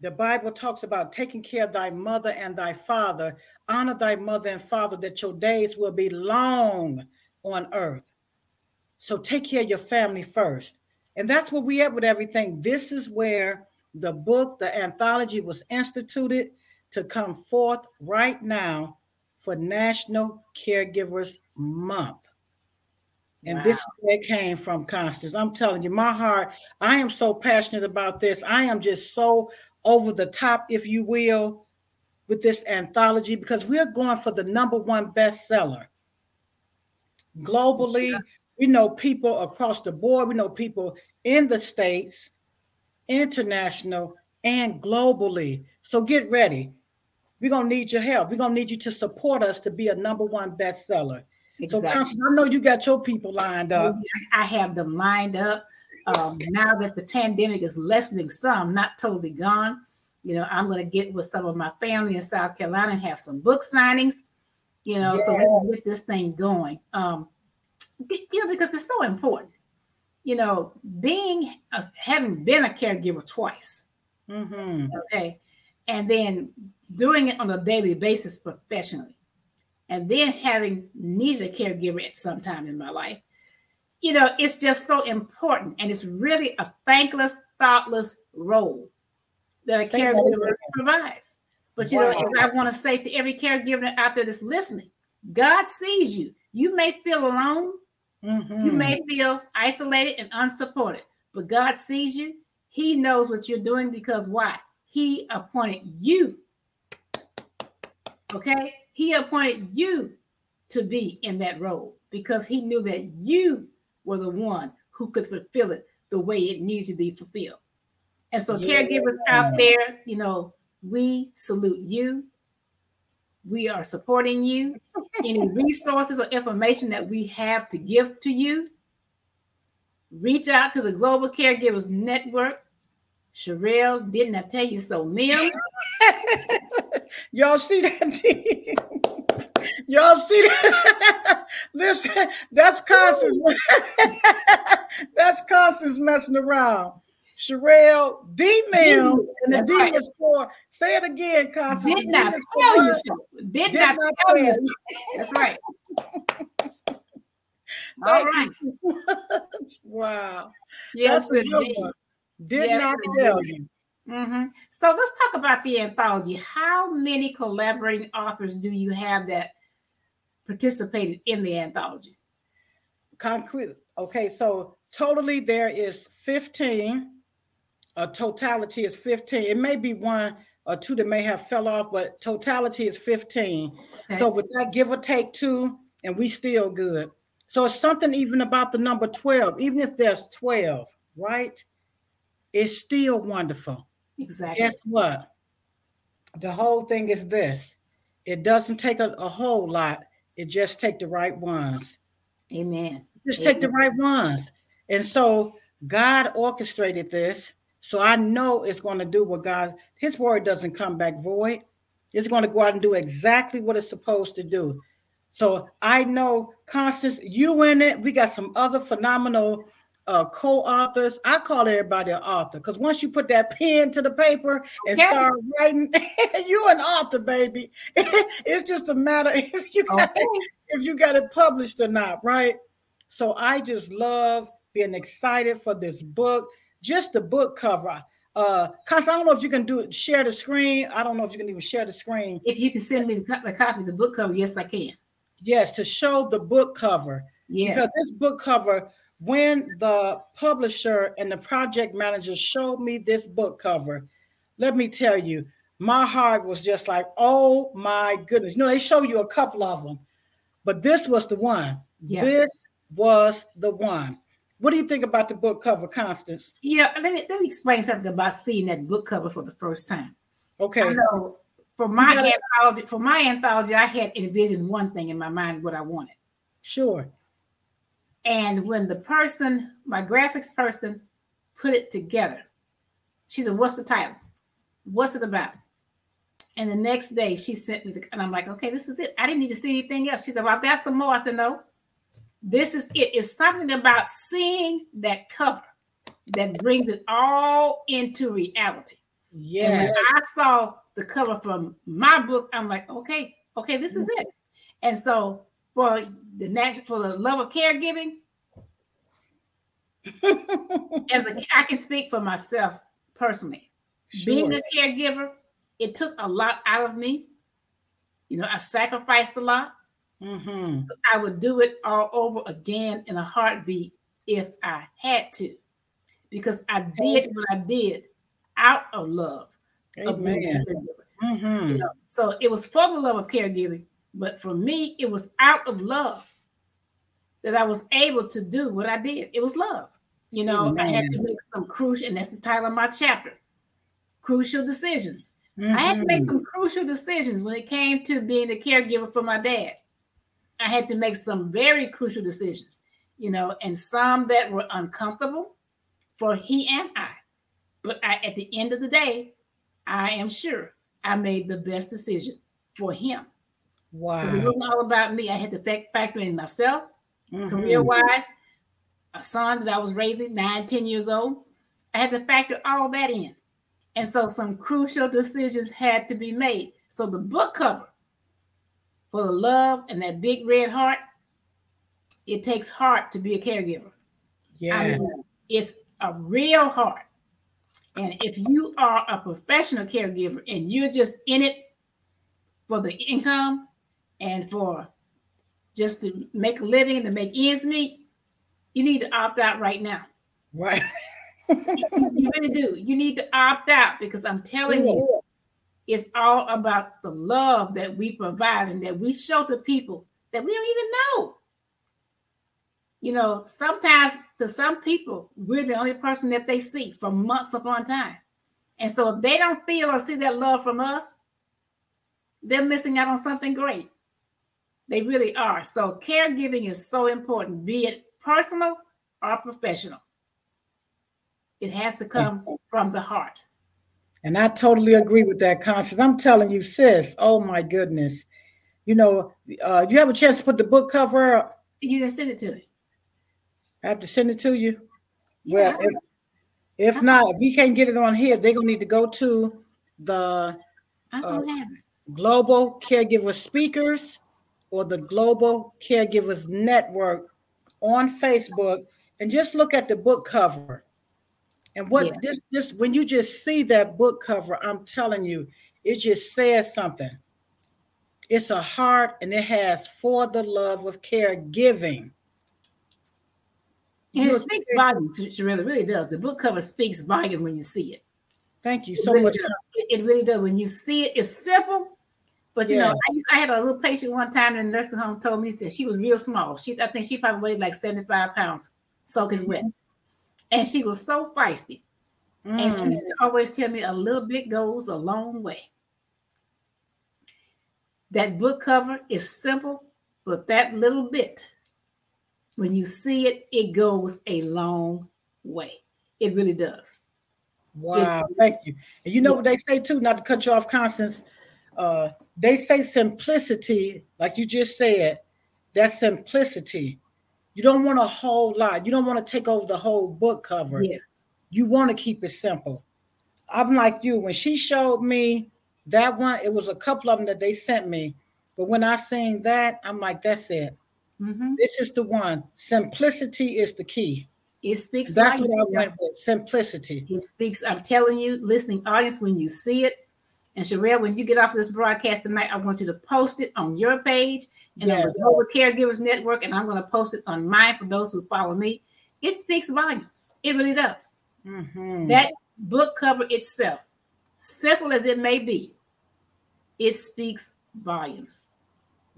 The Bible talks about taking care of thy mother and thy father. Honor thy mother and father that your days will be long on earth. So take care of your family first. And that's where we at with everything. This is where the book, the anthology was instituted to come forth right now for National Caregivers Month. And wow. this is where it came from, Constance. I'm telling you, my heart, I am so passionate about this. I am just so over the top, if you will, with this anthology because we're going for the number one bestseller globally, we know people across the board. We know people in the States, international, and globally. So get ready. We're going to need your help. We're going to need you to support us to be a number one bestseller. Exactly. So, Constance, I know you got your people lined up. I have them lined up. Um, now that the pandemic is lessening some, not totally gone, you know, I'm going to get with some of my family in South Carolina and have some book signings, you know, yeah. so we can get this thing going. Um, you know, because it's so important. You know, being uh, having been a caregiver twice, mm-hmm. okay, and then doing it on a daily basis professionally, and then having needed a caregiver at some time in my life, you know, it's just so important, and it's really a thankless, thoughtless role that a Thank caregiver you. provides. But you wow. know, I want to say to every caregiver out there that's listening, God sees you. You may feel alone, Mm-hmm. You may feel isolated and unsupported, but God sees you. He knows what you're doing because why? He appointed you. Okay? He appointed you to be in that role because he knew that you were the one who could fulfill it the way it needed to be fulfilled. And so, yeah. caregivers out mm-hmm. there, you know, we salute you. We are supporting you. Any resources or information that we have to give to you, reach out to the Global Caregivers Network. Sherelle, didn't I tell you so, Mims? Y'all see that? Y'all see that? Listen, that's Constance. that's Constance messing around. Sherelle, D Mill, and the D right. is for, say it again, Constance. Did not tell you so. Did, not, not tell you so. That's right. All right. wow. Yes, indeed. Did yes, not tell you. Mm-hmm. So let's talk about the anthology. How many collaborating authors do you have that participated in the anthology? Concrete. Okay, so totally there is 15 a totality is 15. It may be one or two that may have fell off, but totality is 15. Okay. So with that, give or take two, and we still good. So it's something even about the number 12, even if there's 12, right? It's still wonderful. Exactly. Guess what? The whole thing is this. It doesn't take a, a whole lot. It just take the right ones. Amen. Just Amen. take the right ones. And so God orchestrated this so I know it's going to do what God, his word doesn't come back void. It's going to go out and do exactly what it's supposed to do. So I know Constance, you in it. We got some other phenomenal uh, co-authors. I call everybody an author because once you put that pen to the paper and okay. start writing, you an author, baby. it's just a matter if you got okay. it, if you got it published or not, right? So I just love being excited for this book just the book cover. Uh, Constance, I don't know if you can do it, share the screen. I don't know if you can even share the screen. If you can send me the, the copy of the book cover, yes, I can. Yes, to show the book cover. Yes. Because this book cover, when the publisher and the project manager showed me this book cover, let me tell you, my heart was just like, oh my goodness. You know, they show you a couple of them, but this was the one. Yes. This was the one. What do you think about the book cover, Constance? Yeah, let me let me explain something about seeing that book cover for the first time. Okay. I know for my gotta, anthology, for my anthology, I had envisioned one thing in my mind what I wanted. Sure. And when the person, my graphics person, put it together, she said, "What's the title? What's it about?" And the next day, she sent me the, and I'm like, "Okay, this is it. I didn't need to see anything else." She said, "Well, I've got some more." I said, "No, this is it. It's something about seeing that cover that brings it all into reality. Yeah. I saw the cover from my book, I'm like, okay, okay, this is it. And so for the natural for the love of caregiving, as a I can speak for myself personally. Sure. Being a caregiver, it took a lot out of me. You know, I sacrificed a lot. Mm-hmm. I would do it all over again in a heartbeat if I had to, because I did what I did out of love. Amen. Of mm-hmm. you know, so it was for the love of caregiving, but for me, it was out of love that I was able to do what I did. It was love. You know, Amen. I had to make some crucial, and that's the title of my chapter crucial decisions. Mm-hmm. I had to make mm-hmm. some crucial decisions when it came to being a caregiver for my dad. I had to make some very crucial decisions, you know, and some that were uncomfortable for he and I. But I, at the end of the day, I am sure I made the best decision for him. Wow. it wasn't all about me. I had to factor in myself, mm-hmm. career wise, a son that I was raising, nine, 10 years old. I had to factor all that in. And so some crucial decisions had to be made. So the book cover for the love and that big red heart, it takes heart to be a caregiver. Yes. I mean, it's a real heart. And if you are a professional caregiver and you're just in it for the income and for just to make a living and to make ends meet, you need to opt out right now. Right. you really do. You need to opt out because I'm telling yeah. you, it's all about the love that we provide and that we show to people that we don't even know. You know, sometimes to some people, we're the only person that they see for months upon time. And so if they don't feel or see that love from us, they're missing out on something great. They really are. So caregiving is so important, be it personal or professional. It has to come from the heart. And I totally agree with that, Constance. I'm telling you, sis, oh my goodness. You know, uh, you have a chance to put the book cover up? You just send it to me. I have to send it to you? Yeah. Well, if, if not, if you can't get it on here, they're going to need to go to the uh, Global Caregiver Speakers or the Global Caregivers Network on Facebook and just look at the book cover. And what yeah. this this when you just see that book cover, I'm telling you, it just says something. It's a heart and it has for the love of caregiving. And it speaks volumes. It really, really does. The book cover speaks volume when you see it. Thank you so it really much. It really does. When you see it, it's simple, but you yes. know, I, I, had a little patient one time in the nursing home told me said she was real small. She I think she probably weighed like 75 pounds, soaking wet. And she was so feisty. Mm. And she used to always tell me a little bit goes a long way. That book cover is simple, but that little bit, when you see it, it goes a long way. It really does. Wow, it, thank you. And you know yeah. what they say too, not to cut you off, Constance. Uh, they say simplicity, like you just said, that simplicity. You don't want a whole lot. You don't want to take over the whole book cover. Yes. You want to keep it simple. I'm like you. When she showed me that one, it was a couple of them that they sent me. But when I seen that, I'm like, that's it. Mm-hmm. This is the one. Simplicity is the key. It speaks. That's what I went with. Simplicity. It speaks. I'm telling you, listening audience, when you see it, and Sherelle, when you get off of this broadcast tonight, I want you to post it on your page and yes. on the Global Caregivers Network, and I'm going to post it on mine for those who follow me. It speaks volumes. It really does. Mm-hmm. That book cover itself, simple as it may be, it speaks volumes.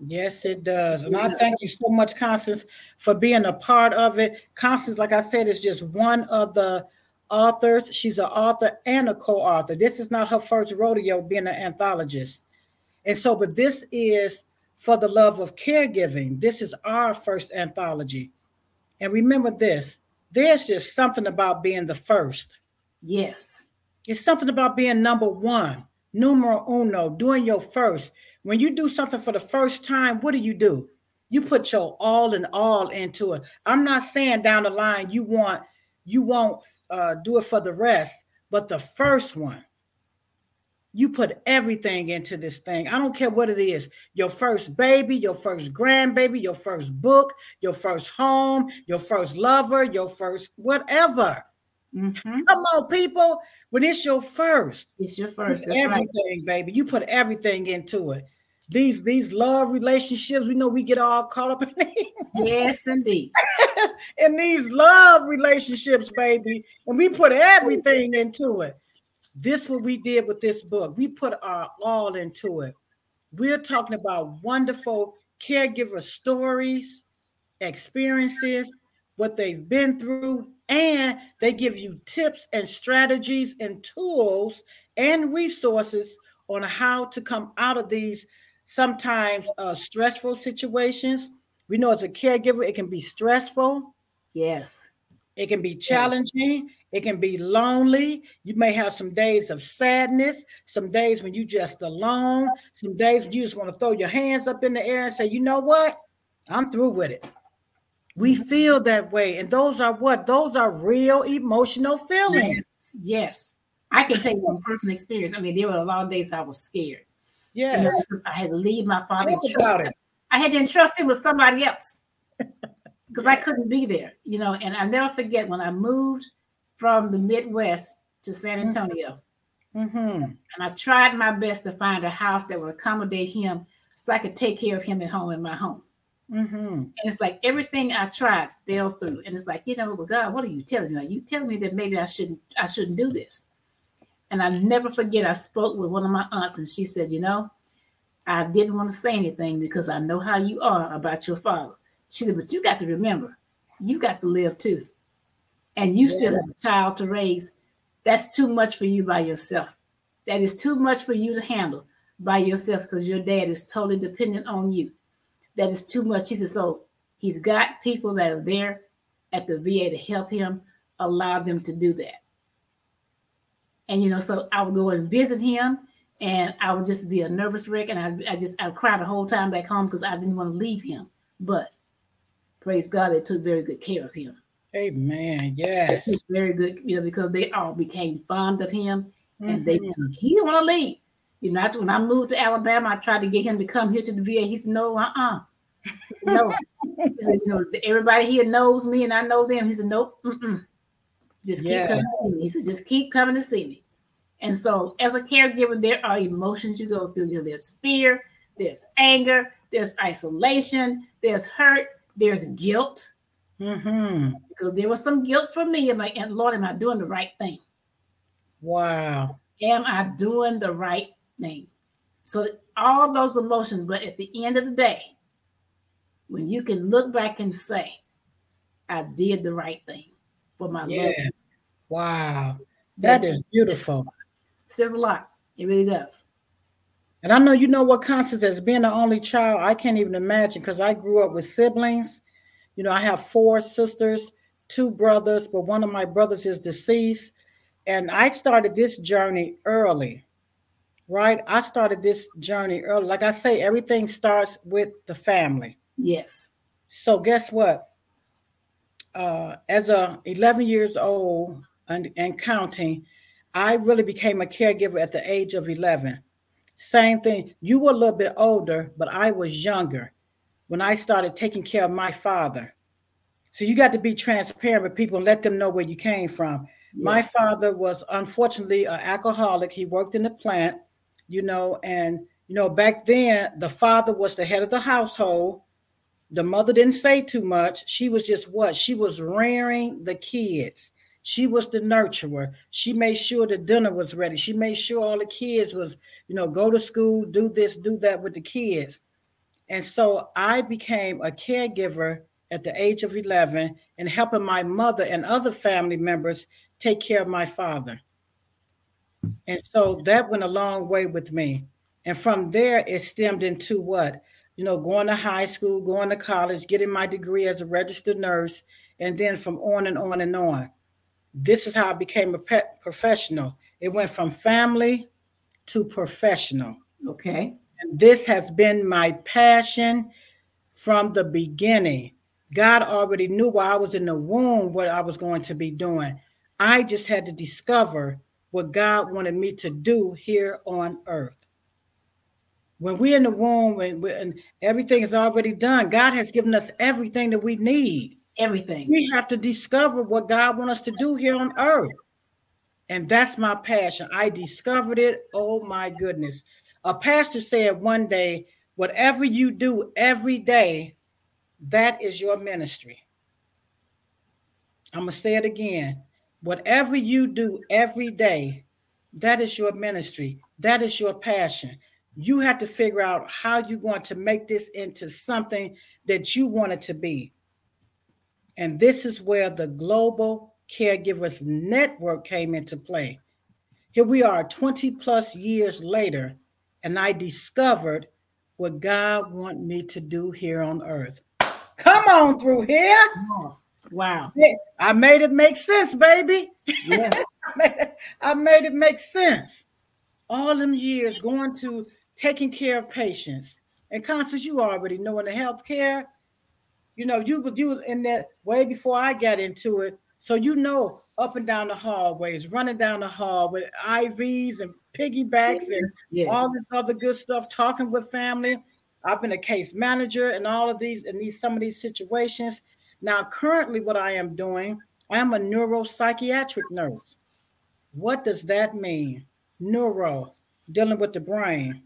Yes, it does. And I thank you so much, Constance, for being a part of it. Constance, like I said, is just one of the authors. She's an author and a co-author. This is not her first rodeo being an anthologist. And so, but this is for the love of caregiving. This is our first anthology. And remember this, there's just something about being the first. Yes. It's something about being number one, numero uno, doing your first. When you do something for the first time, what do you do? You put your all and all into it. I'm not saying down the line you want you won't uh, do it for the rest, but the first one, you put everything into this thing. I don't care what it is your first baby, your first grandbaby, your first book, your first home, your first lover, your first whatever. Mm-hmm. Come on, people. When it's your first, it's your first. It's everything, right. baby. You put everything into it these these love relationships we know we get all caught up in yes indeed. In these love relationships baby. And we put everything into it. This what we did with this book. We put our all into it. We're talking about wonderful caregiver stories experiences what they've been through and they give you tips and strategies and tools and resources on how to come out of these sometimes uh, stressful situations. We know as a caregiver, it can be stressful. Yes. It can be challenging. It can be lonely. You may have some days of sadness, some days when you just alone, some days when you just want to throw your hands up in the air and say, you know what? I'm through with it. We mm-hmm. feel that way. And those are what? Those are real emotional feelings. Yes. yes. I can take from personal experience. I mean, there were a lot of days I was scared. Yeah. I had to leave my father. Talk I had to entrust him with somebody else because I couldn't be there, you know. And I never forget when I moved from the Midwest to San mm-hmm. Antonio. Mm-hmm. And I tried my best to find a house that would accommodate him so I could take care of him at home in my home. Mm-hmm. And it's like everything I tried fell through. And it's like, you know, but God, what are you telling me? Are you telling me that maybe I shouldn't I shouldn't do this? And I never forget I spoke with one of my aunts and she said, you know, I didn't want to say anything because I know how you are about your father. She said, but you got to remember, you got to live too. And you yeah. still have a child to raise. That's too much for you by yourself. That is too much for you to handle by yourself because your dad is totally dependent on you. That is too much. She said, so he's got people that are there at the VA to help him, allow them to do that. And you know, so I would go and visit him, and I would just be a nervous wreck, and I, I just I cried the whole time back home because I didn't want to leave him. But praise God, they took very good care of him. Amen. Yes. Very good, you know, because they all became fond of him mm-hmm. and they mm-hmm. took, he didn't want to leave. You know, when I moved to Alabama, I tried to get him to come here to the VA. He said, no, uh-uh. no. he said, you know, everybody here knows me and I know them. He said, nope, mm-mm. Just keep yes. coming to see me. He said, just keep coming to see me. And so as a caregiver, there are emotions you go through. You know, there's fear, there's anger, there's isolation, there's hurt, there's guilt. Mm-hmm. Because there was some guilt for me. I'm like, and Lord, am I doing the right thing? Wow. Am I doing the right thing? So all those emotions, but at the end of the day, when you can look back and say, I did the right thing for my yeah. Lord. Wow. that, that is beautiful. Says a lot. It really does. And I know you know what Constance as being the only child, I can't even imagine because I grew up with siblings. You know, I have four sisters, two brothers, but one of my brothers is deceased. And I started this journey early, right? I started this journey early. Like I say, everything starts with the family. Yes. So guess what? Uh, as a 11 years old and, and counting, I really became a caregiver at the age of 11. Same thing. You were a little bit older, but I was younger when I started taking care of my father. So you got to be transparent with people and let them know where you came from. Yes. My father was unfortunately an alcoholic. He worked in the plant, you know, and you know, back then the father was the head of the household. The mother didn't say too much. She was just what? She was rearing the kids. She was the nurturer. She made sure the dinner was ready. She made sure all the kids was, you know, go to school, do this, do that with the kids. And so I became a caregiver at the age of 11 and helping my mother and other family members take care of my father. And so that went a long way with me. And from there, it stemmed into what? You know, going to high school, going to college, getting my degree as a registered nurse, and then from on and on and on this is how I became a pet professional. It went from family to professional. Okay. And this has been my passion from the beginning. God already knew while I was in the womb what I was going to be doing. I just had to discover what God wanted me to do here on earth. When we're in the womb and, and everything is already done, God has given us everything that we need everything. We have to discover what God wants us to do here on earth. And that's my passion. I discovered it. Oh my goodness. A pastor said one day, whatever you do every day, that is your ministry. I'm going to say it again. Whatever you do every day, that is your ministry. That is your passion. You have to figure out how you're going to make this into something that you want it to be. And this is where the Global Caregivers Network came into play. Here we are 20 plus years later, and I discovered what God want me to do here on earth. Come on through here. wow. I made it make sense, baby. Yeah. I made it make sense. All them years going to taking care of patients. And Constance, you already know in the healthcare, you know, you was you in that way before I got into it. So you know up and down the hallways, running down the hall with IVs and piggybacks and yes. all this other good stuff, talking with family. I've been a case manager and all of these and these some of these situations. Now, currently, what I am doing, I am a neuropsychiatric nurse. What does that mean? Neuro, dealing with the brain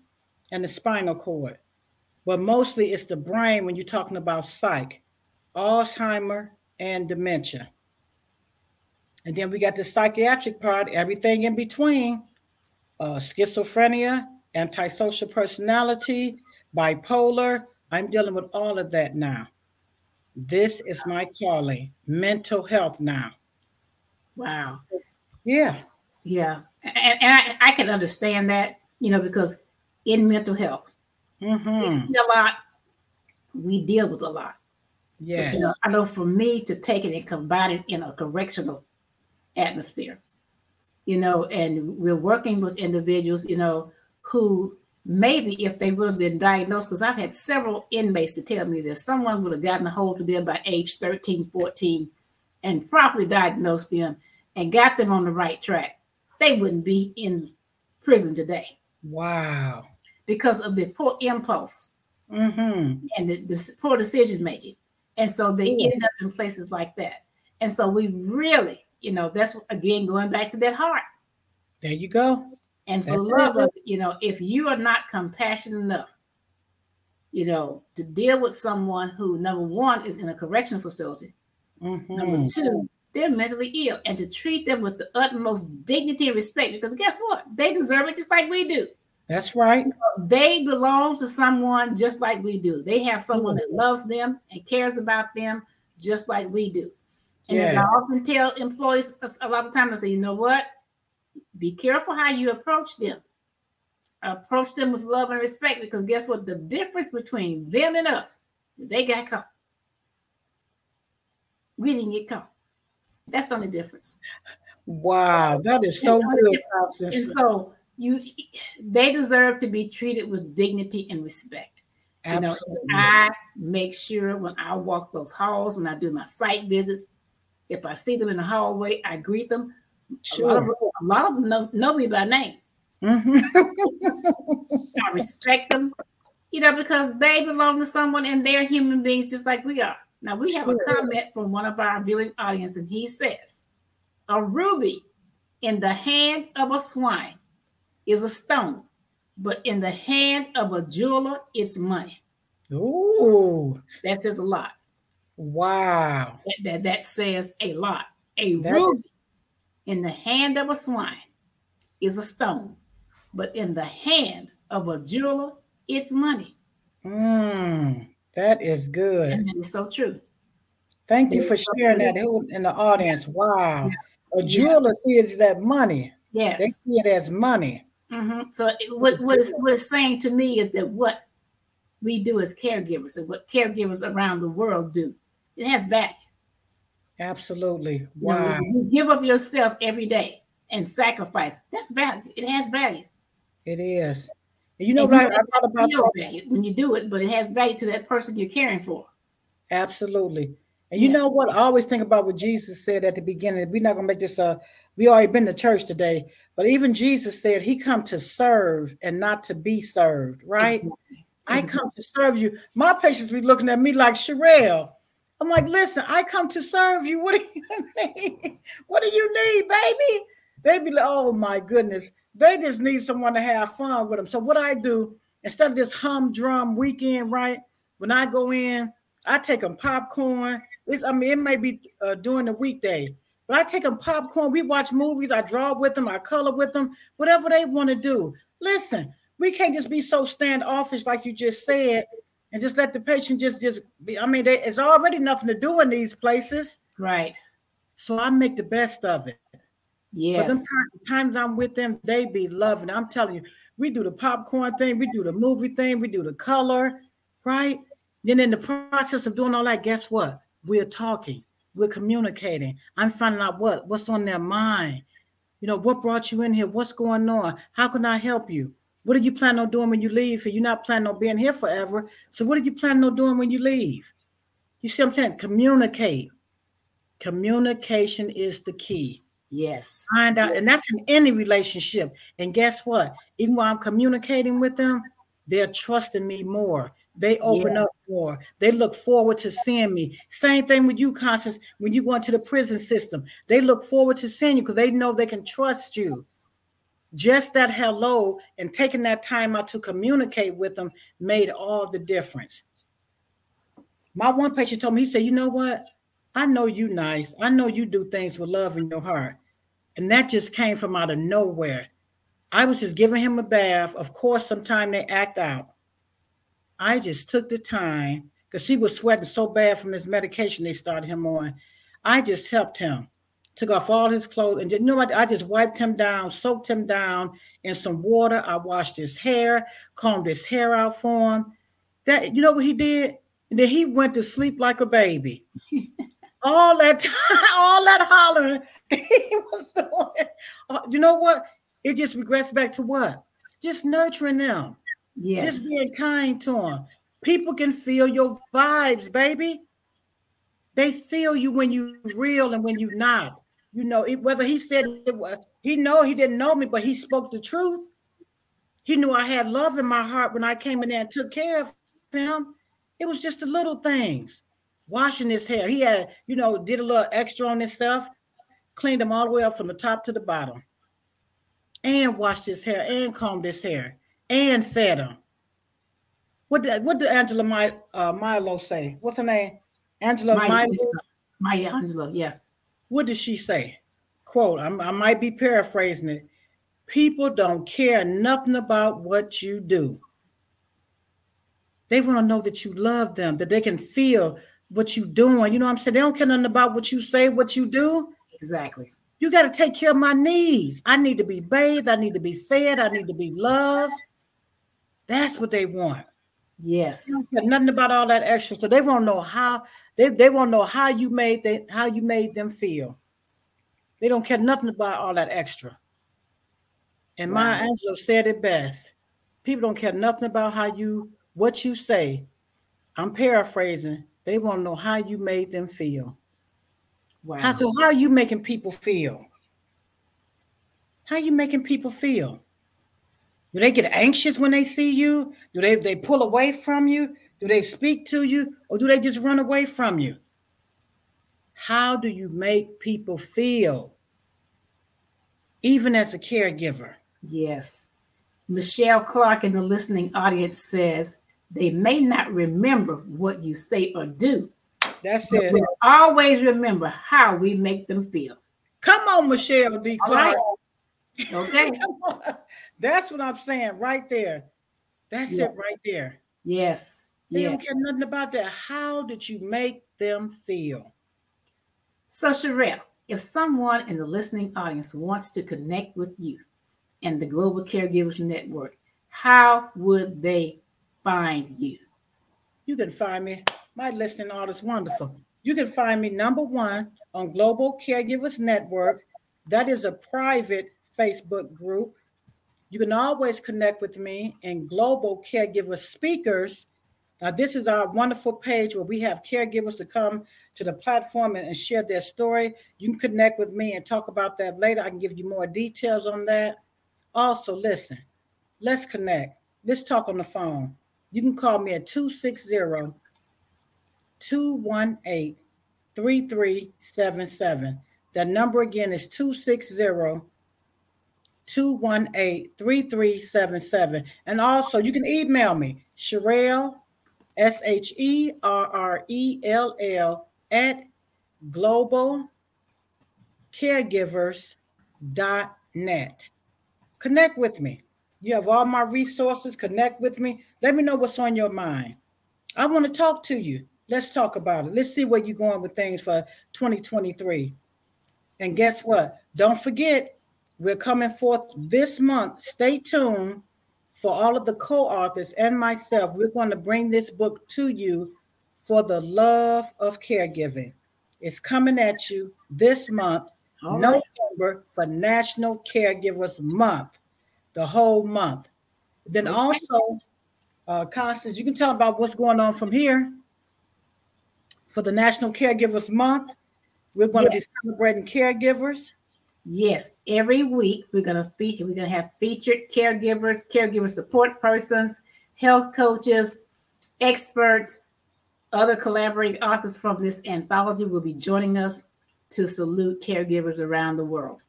and the spinal cord. but mostly it's the brain when you're talking about psych, Alzheimer, and dementia. And then we got the psychiatric part, everything in between uh, schizophrenia, antisocial personality, bipolar. I'm dealing with all of that now. This is my calling, mental health now. Wow. Yeah. Yeah. And, and I, I, can understand that, you know, because in mental health, mm-hmm. we see a lot, we deal with a lot. Yes. But, you know, I know for me to take it and combine it in a correctional atmosphere, you know, and we're working with individuals, you know, who maybe if they would have been diagnosed, because I've had several inmates to tell me that someone would have gotten a hold of them by age 13, 14, and properly diagnosed them and got them on the right track, they wouldn't be in prison today. Wow. Because of the poor impulse mm-hmm. and the, the, poor decision making. And so they Ooh. end up in places like that. And so we really, you know, that's again going back to that heart. There you go. And for that's love of you know, if you are not compassionate enough, you know, to deal with someone who number one is in a correctional facility, mm-hmm. number two, they're mentally ill, and to treat them with the utmost dignity and respect, because guess what? They deserve it just like we do. That's right. They belong to someone just like we do. They have someone that mm-hmm. loves them and cares about them just like we do. And yes. as I often tell employees a lot of times, I say, you know what? Be careful how you approach them. Approach them with love and respect because guess what? The difference between them and us, they got caught. We didn't get caught. That's the only difference. Wow, that is so good. And so you they deserve to be treated with dignity and respect. Absolutely. You know, I make sure when I walk those halls, when I do my site visits, if I see them in the hallway, I greet them. Sure. A lot of, a lot of them know, know me by name. Mm-hmm. I respect them, you know, because they belong to someone and they're human beings just like we are. Now we have sure. a comment from one of our viewing audience, and he says, "A ruby in the hand of a swine is a stone, but in the hand of a jeweler, it's money." Ooh, that says a lot. Wow, that that, that says a lot. A that ruby is- in the hand of a swine is a stone, but in the hand of a jeweler, it's money. Mm. That is good. And it's so true. Thank you for sharing that in the audience. Wow. A jeweler yeah. sees that money. Yes. They see it as money. Mm-hmm. So it, what, what, what it's saying to me is that what we do as caregivers and what caregivers around the world do, it has value. Absolutely. Wow. You, know, you give of yourself every day and sacrifice. That's value. It has value. It is. You know, I, I thought about when you do it, but it has value to that person you're caring for. Absolutely. And you yeah. know what? I always think about what Jesus said at the beginning. We're not gonna make this uh we already been to church today, but even Jesus said he come to serve and not to be served, right? Exactly. I come to serve you. My patients be looking at me like Sherelle. I'm like, listen, I come to serve you. What do you need? What do you need, baby? They be like, oh my goodness. They just need someone to have fun with them. So what I do instead of this humdrum weekend, right? When I go in, I take them popcorn. It's, I mean, it may be uh, during the weekday, but I take them popcorn. We watch movies. I draw with them. I color with them. Whatever they want to do. Listen, we can't just be so standoffish like you just said, and just let the patient just just be. I mean, they, it's already nothing to do in these places, right? So I make the best of it. yeah For them times I'm with them, they be loving. I'm telling you, we do the popcorn thing, we do the movie thing, we do the color, right? Then in the process of doing all that, guess what? We're talking, we're communicating. I'm finding out what what's on their mind. You know, what brought you in here? What's going on? How can I help you? What are you planning on doing when you leave? You're not planning on being here forever. So what are you planning on doing when you leave? You see what I'm saying? Communicate. Communication is the key. Yes. Find out, and that's in any relationship. And guess what? Even while I'm communicating with them, they're trusting me more. They open up more. They look forward to seeing me. Same thing with you, Constance. When you go into the prison system, they look forward to seeing you because they know they can trust you. just that hello and taking that time out to communicate with them made all the difference. My one patient told me, he said, You know what? I know you nice. I know you do things with love in your heart. And that just came from out of nowhere. I was just giving him a bath. Of course, sometimes they act out. I just took the time because he was sweating so bad from his medication they started him on. I just helped him, took off all his clothes, and you know what? I just wiped him down, soaked him down in some water. I washed his hair, combed his hair out for him. That you know what he did? And then he went to sleep like a baby. all that time, all that hollering he was doing. Uh, you know what? It just regrets back to what? Just nurturing them. Yes. Just being kind to them. People can feel your vibes, baby. They feel you when you real and when you not. You know, it, whether he said it was, he know he didn't know me, but he spoke the truth. He knew I had love in my heart when I came in there and took care of him. It was just the little things. Washing his hair. He had, you know, did a little extra on himself, cleaned him all the way up from the top to the bottom, and washed his hair and combed his hair and fed him. What did what did Angela My, uh, Milo say? What's her name? Angela Maya, Milo. Maya Angelou, yeah. What did she say? Quote, I'm, I might be paraphrasing it. People don't care nothing about what you do. They want to know that you love them, that they can feel what you're doing. You know what I'm saying? They don't care nothing about what you say, what you do. Exactly. You got to take care of my needs. I need to be bathed. I need to be fed. I need to be loved. That's what they want. Yes. care nothing about all that extra. So they want to know how they, they want to know how you made they, how you made them feel. They don't care nothing about all that extra. And wow. Maya Angelou said it best. People don't care nothing about how you what you say. I'm paraphrasing. They want to know how you made them feel. Wow. How, so how are you making people feel? How are you making people feel? Do they get anxious when they see you? Do they, they pull away from you? Do they speak to you? Or do they just run away from you? How do you make people feel? Even as a caregiver. Yes. Michelle Clark in the listening audience says they may not remember what you say or do. That's it. We'll always remember how we make them feel. Come on, Michelle D. Clark. Okay. That's what I'm saying right there. That's yeah. it right there. Yes. They yeah. don't care nothing about that. How did you make them feel? So, Sherrell, if someone in the listening audience wants to connect with you and the Global Caregivers Network, how would they find you? You can find me. My listening audience wonderful. You can find me number one on Global Caregivers Network. That is a private Facebook group. You can always connect with me in Global Caregiver Speakers. Now, this is our wonderful page where we have caregivers to come to the platform and, and share their story. You can connect with me and talk about that later. I can give you more details on that. Also, listen, let's connect. Let's talk on the phone. You can call me at 260 218 3377. That number again is 260 218 3377. And also, you can email me, Sherrell, S H E R R E L L, at globalcaregivers.net. Connect with me. You have all my resources. Connect with me. Let me know what's on your mind. I want to talk to you. Let's talk about it. Let's see where you're going with things for 2023. And guess what? Don't forget, we're coming forth this month. Stay tuned for all of the co authors and myself. We're going to bring this book to you for the love of caregiving. It's coming at you this month, all November, right. for National Caregivers Month, the whole month. Then also, uh, Constance, you can tell about what's going on from here for the National Caregivers Month. We're going yes. to be celebrating caregivers. Yes, every week we're going to feature. We're going to have featured caregivers, caregiver support persons, health coaches, experts, other collaborating authors from this anthology will be joining us to salute caregivers around the world.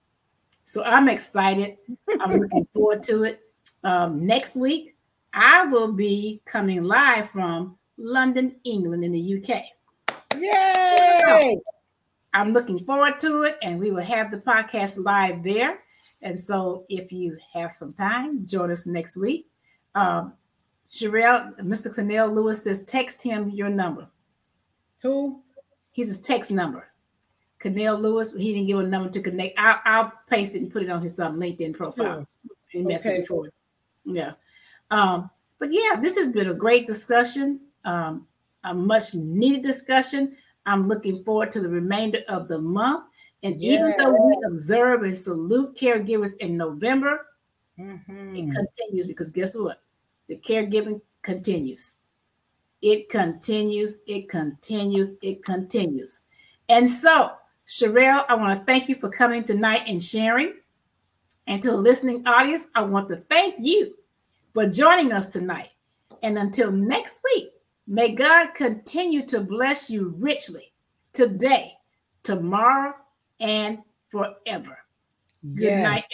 So I'm excited. I'm looking forward to it. Um, next week, I will be coming live from London, England, in the UK. Yay! I'm looking forward to it, and we will have the podcast live there. And so, if you have some time, join us next week. Um, Sherrell, Mr. Cornell Lewis says, text him your number. Who? He's his text number. Cornell Lewis, he didn't give a number to connect. I'll, I'll paste it and put it on his um, LinkedIn profile. Sure. Message okay. for it. Yeah. Um, but yeah, this has been a great discussion, um, a much needed discussion. I'm looking forward to the remainder of the month. And yeah. even though we observe and salute caregivers in November, mm-hmm. it continues because guess what? The caregiving continues. It continues, it continues, it continues. And so, Sherrell, I want to thank you for coming tonight and sharing. And to the listening audience, I want to thank you for joining us tonight. And until next week, may God continue to bless you richly today, tomorrow, and forever. Good night.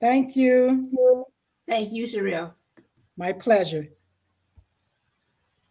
Thank you. Thank you, Sherrell. My pleasure.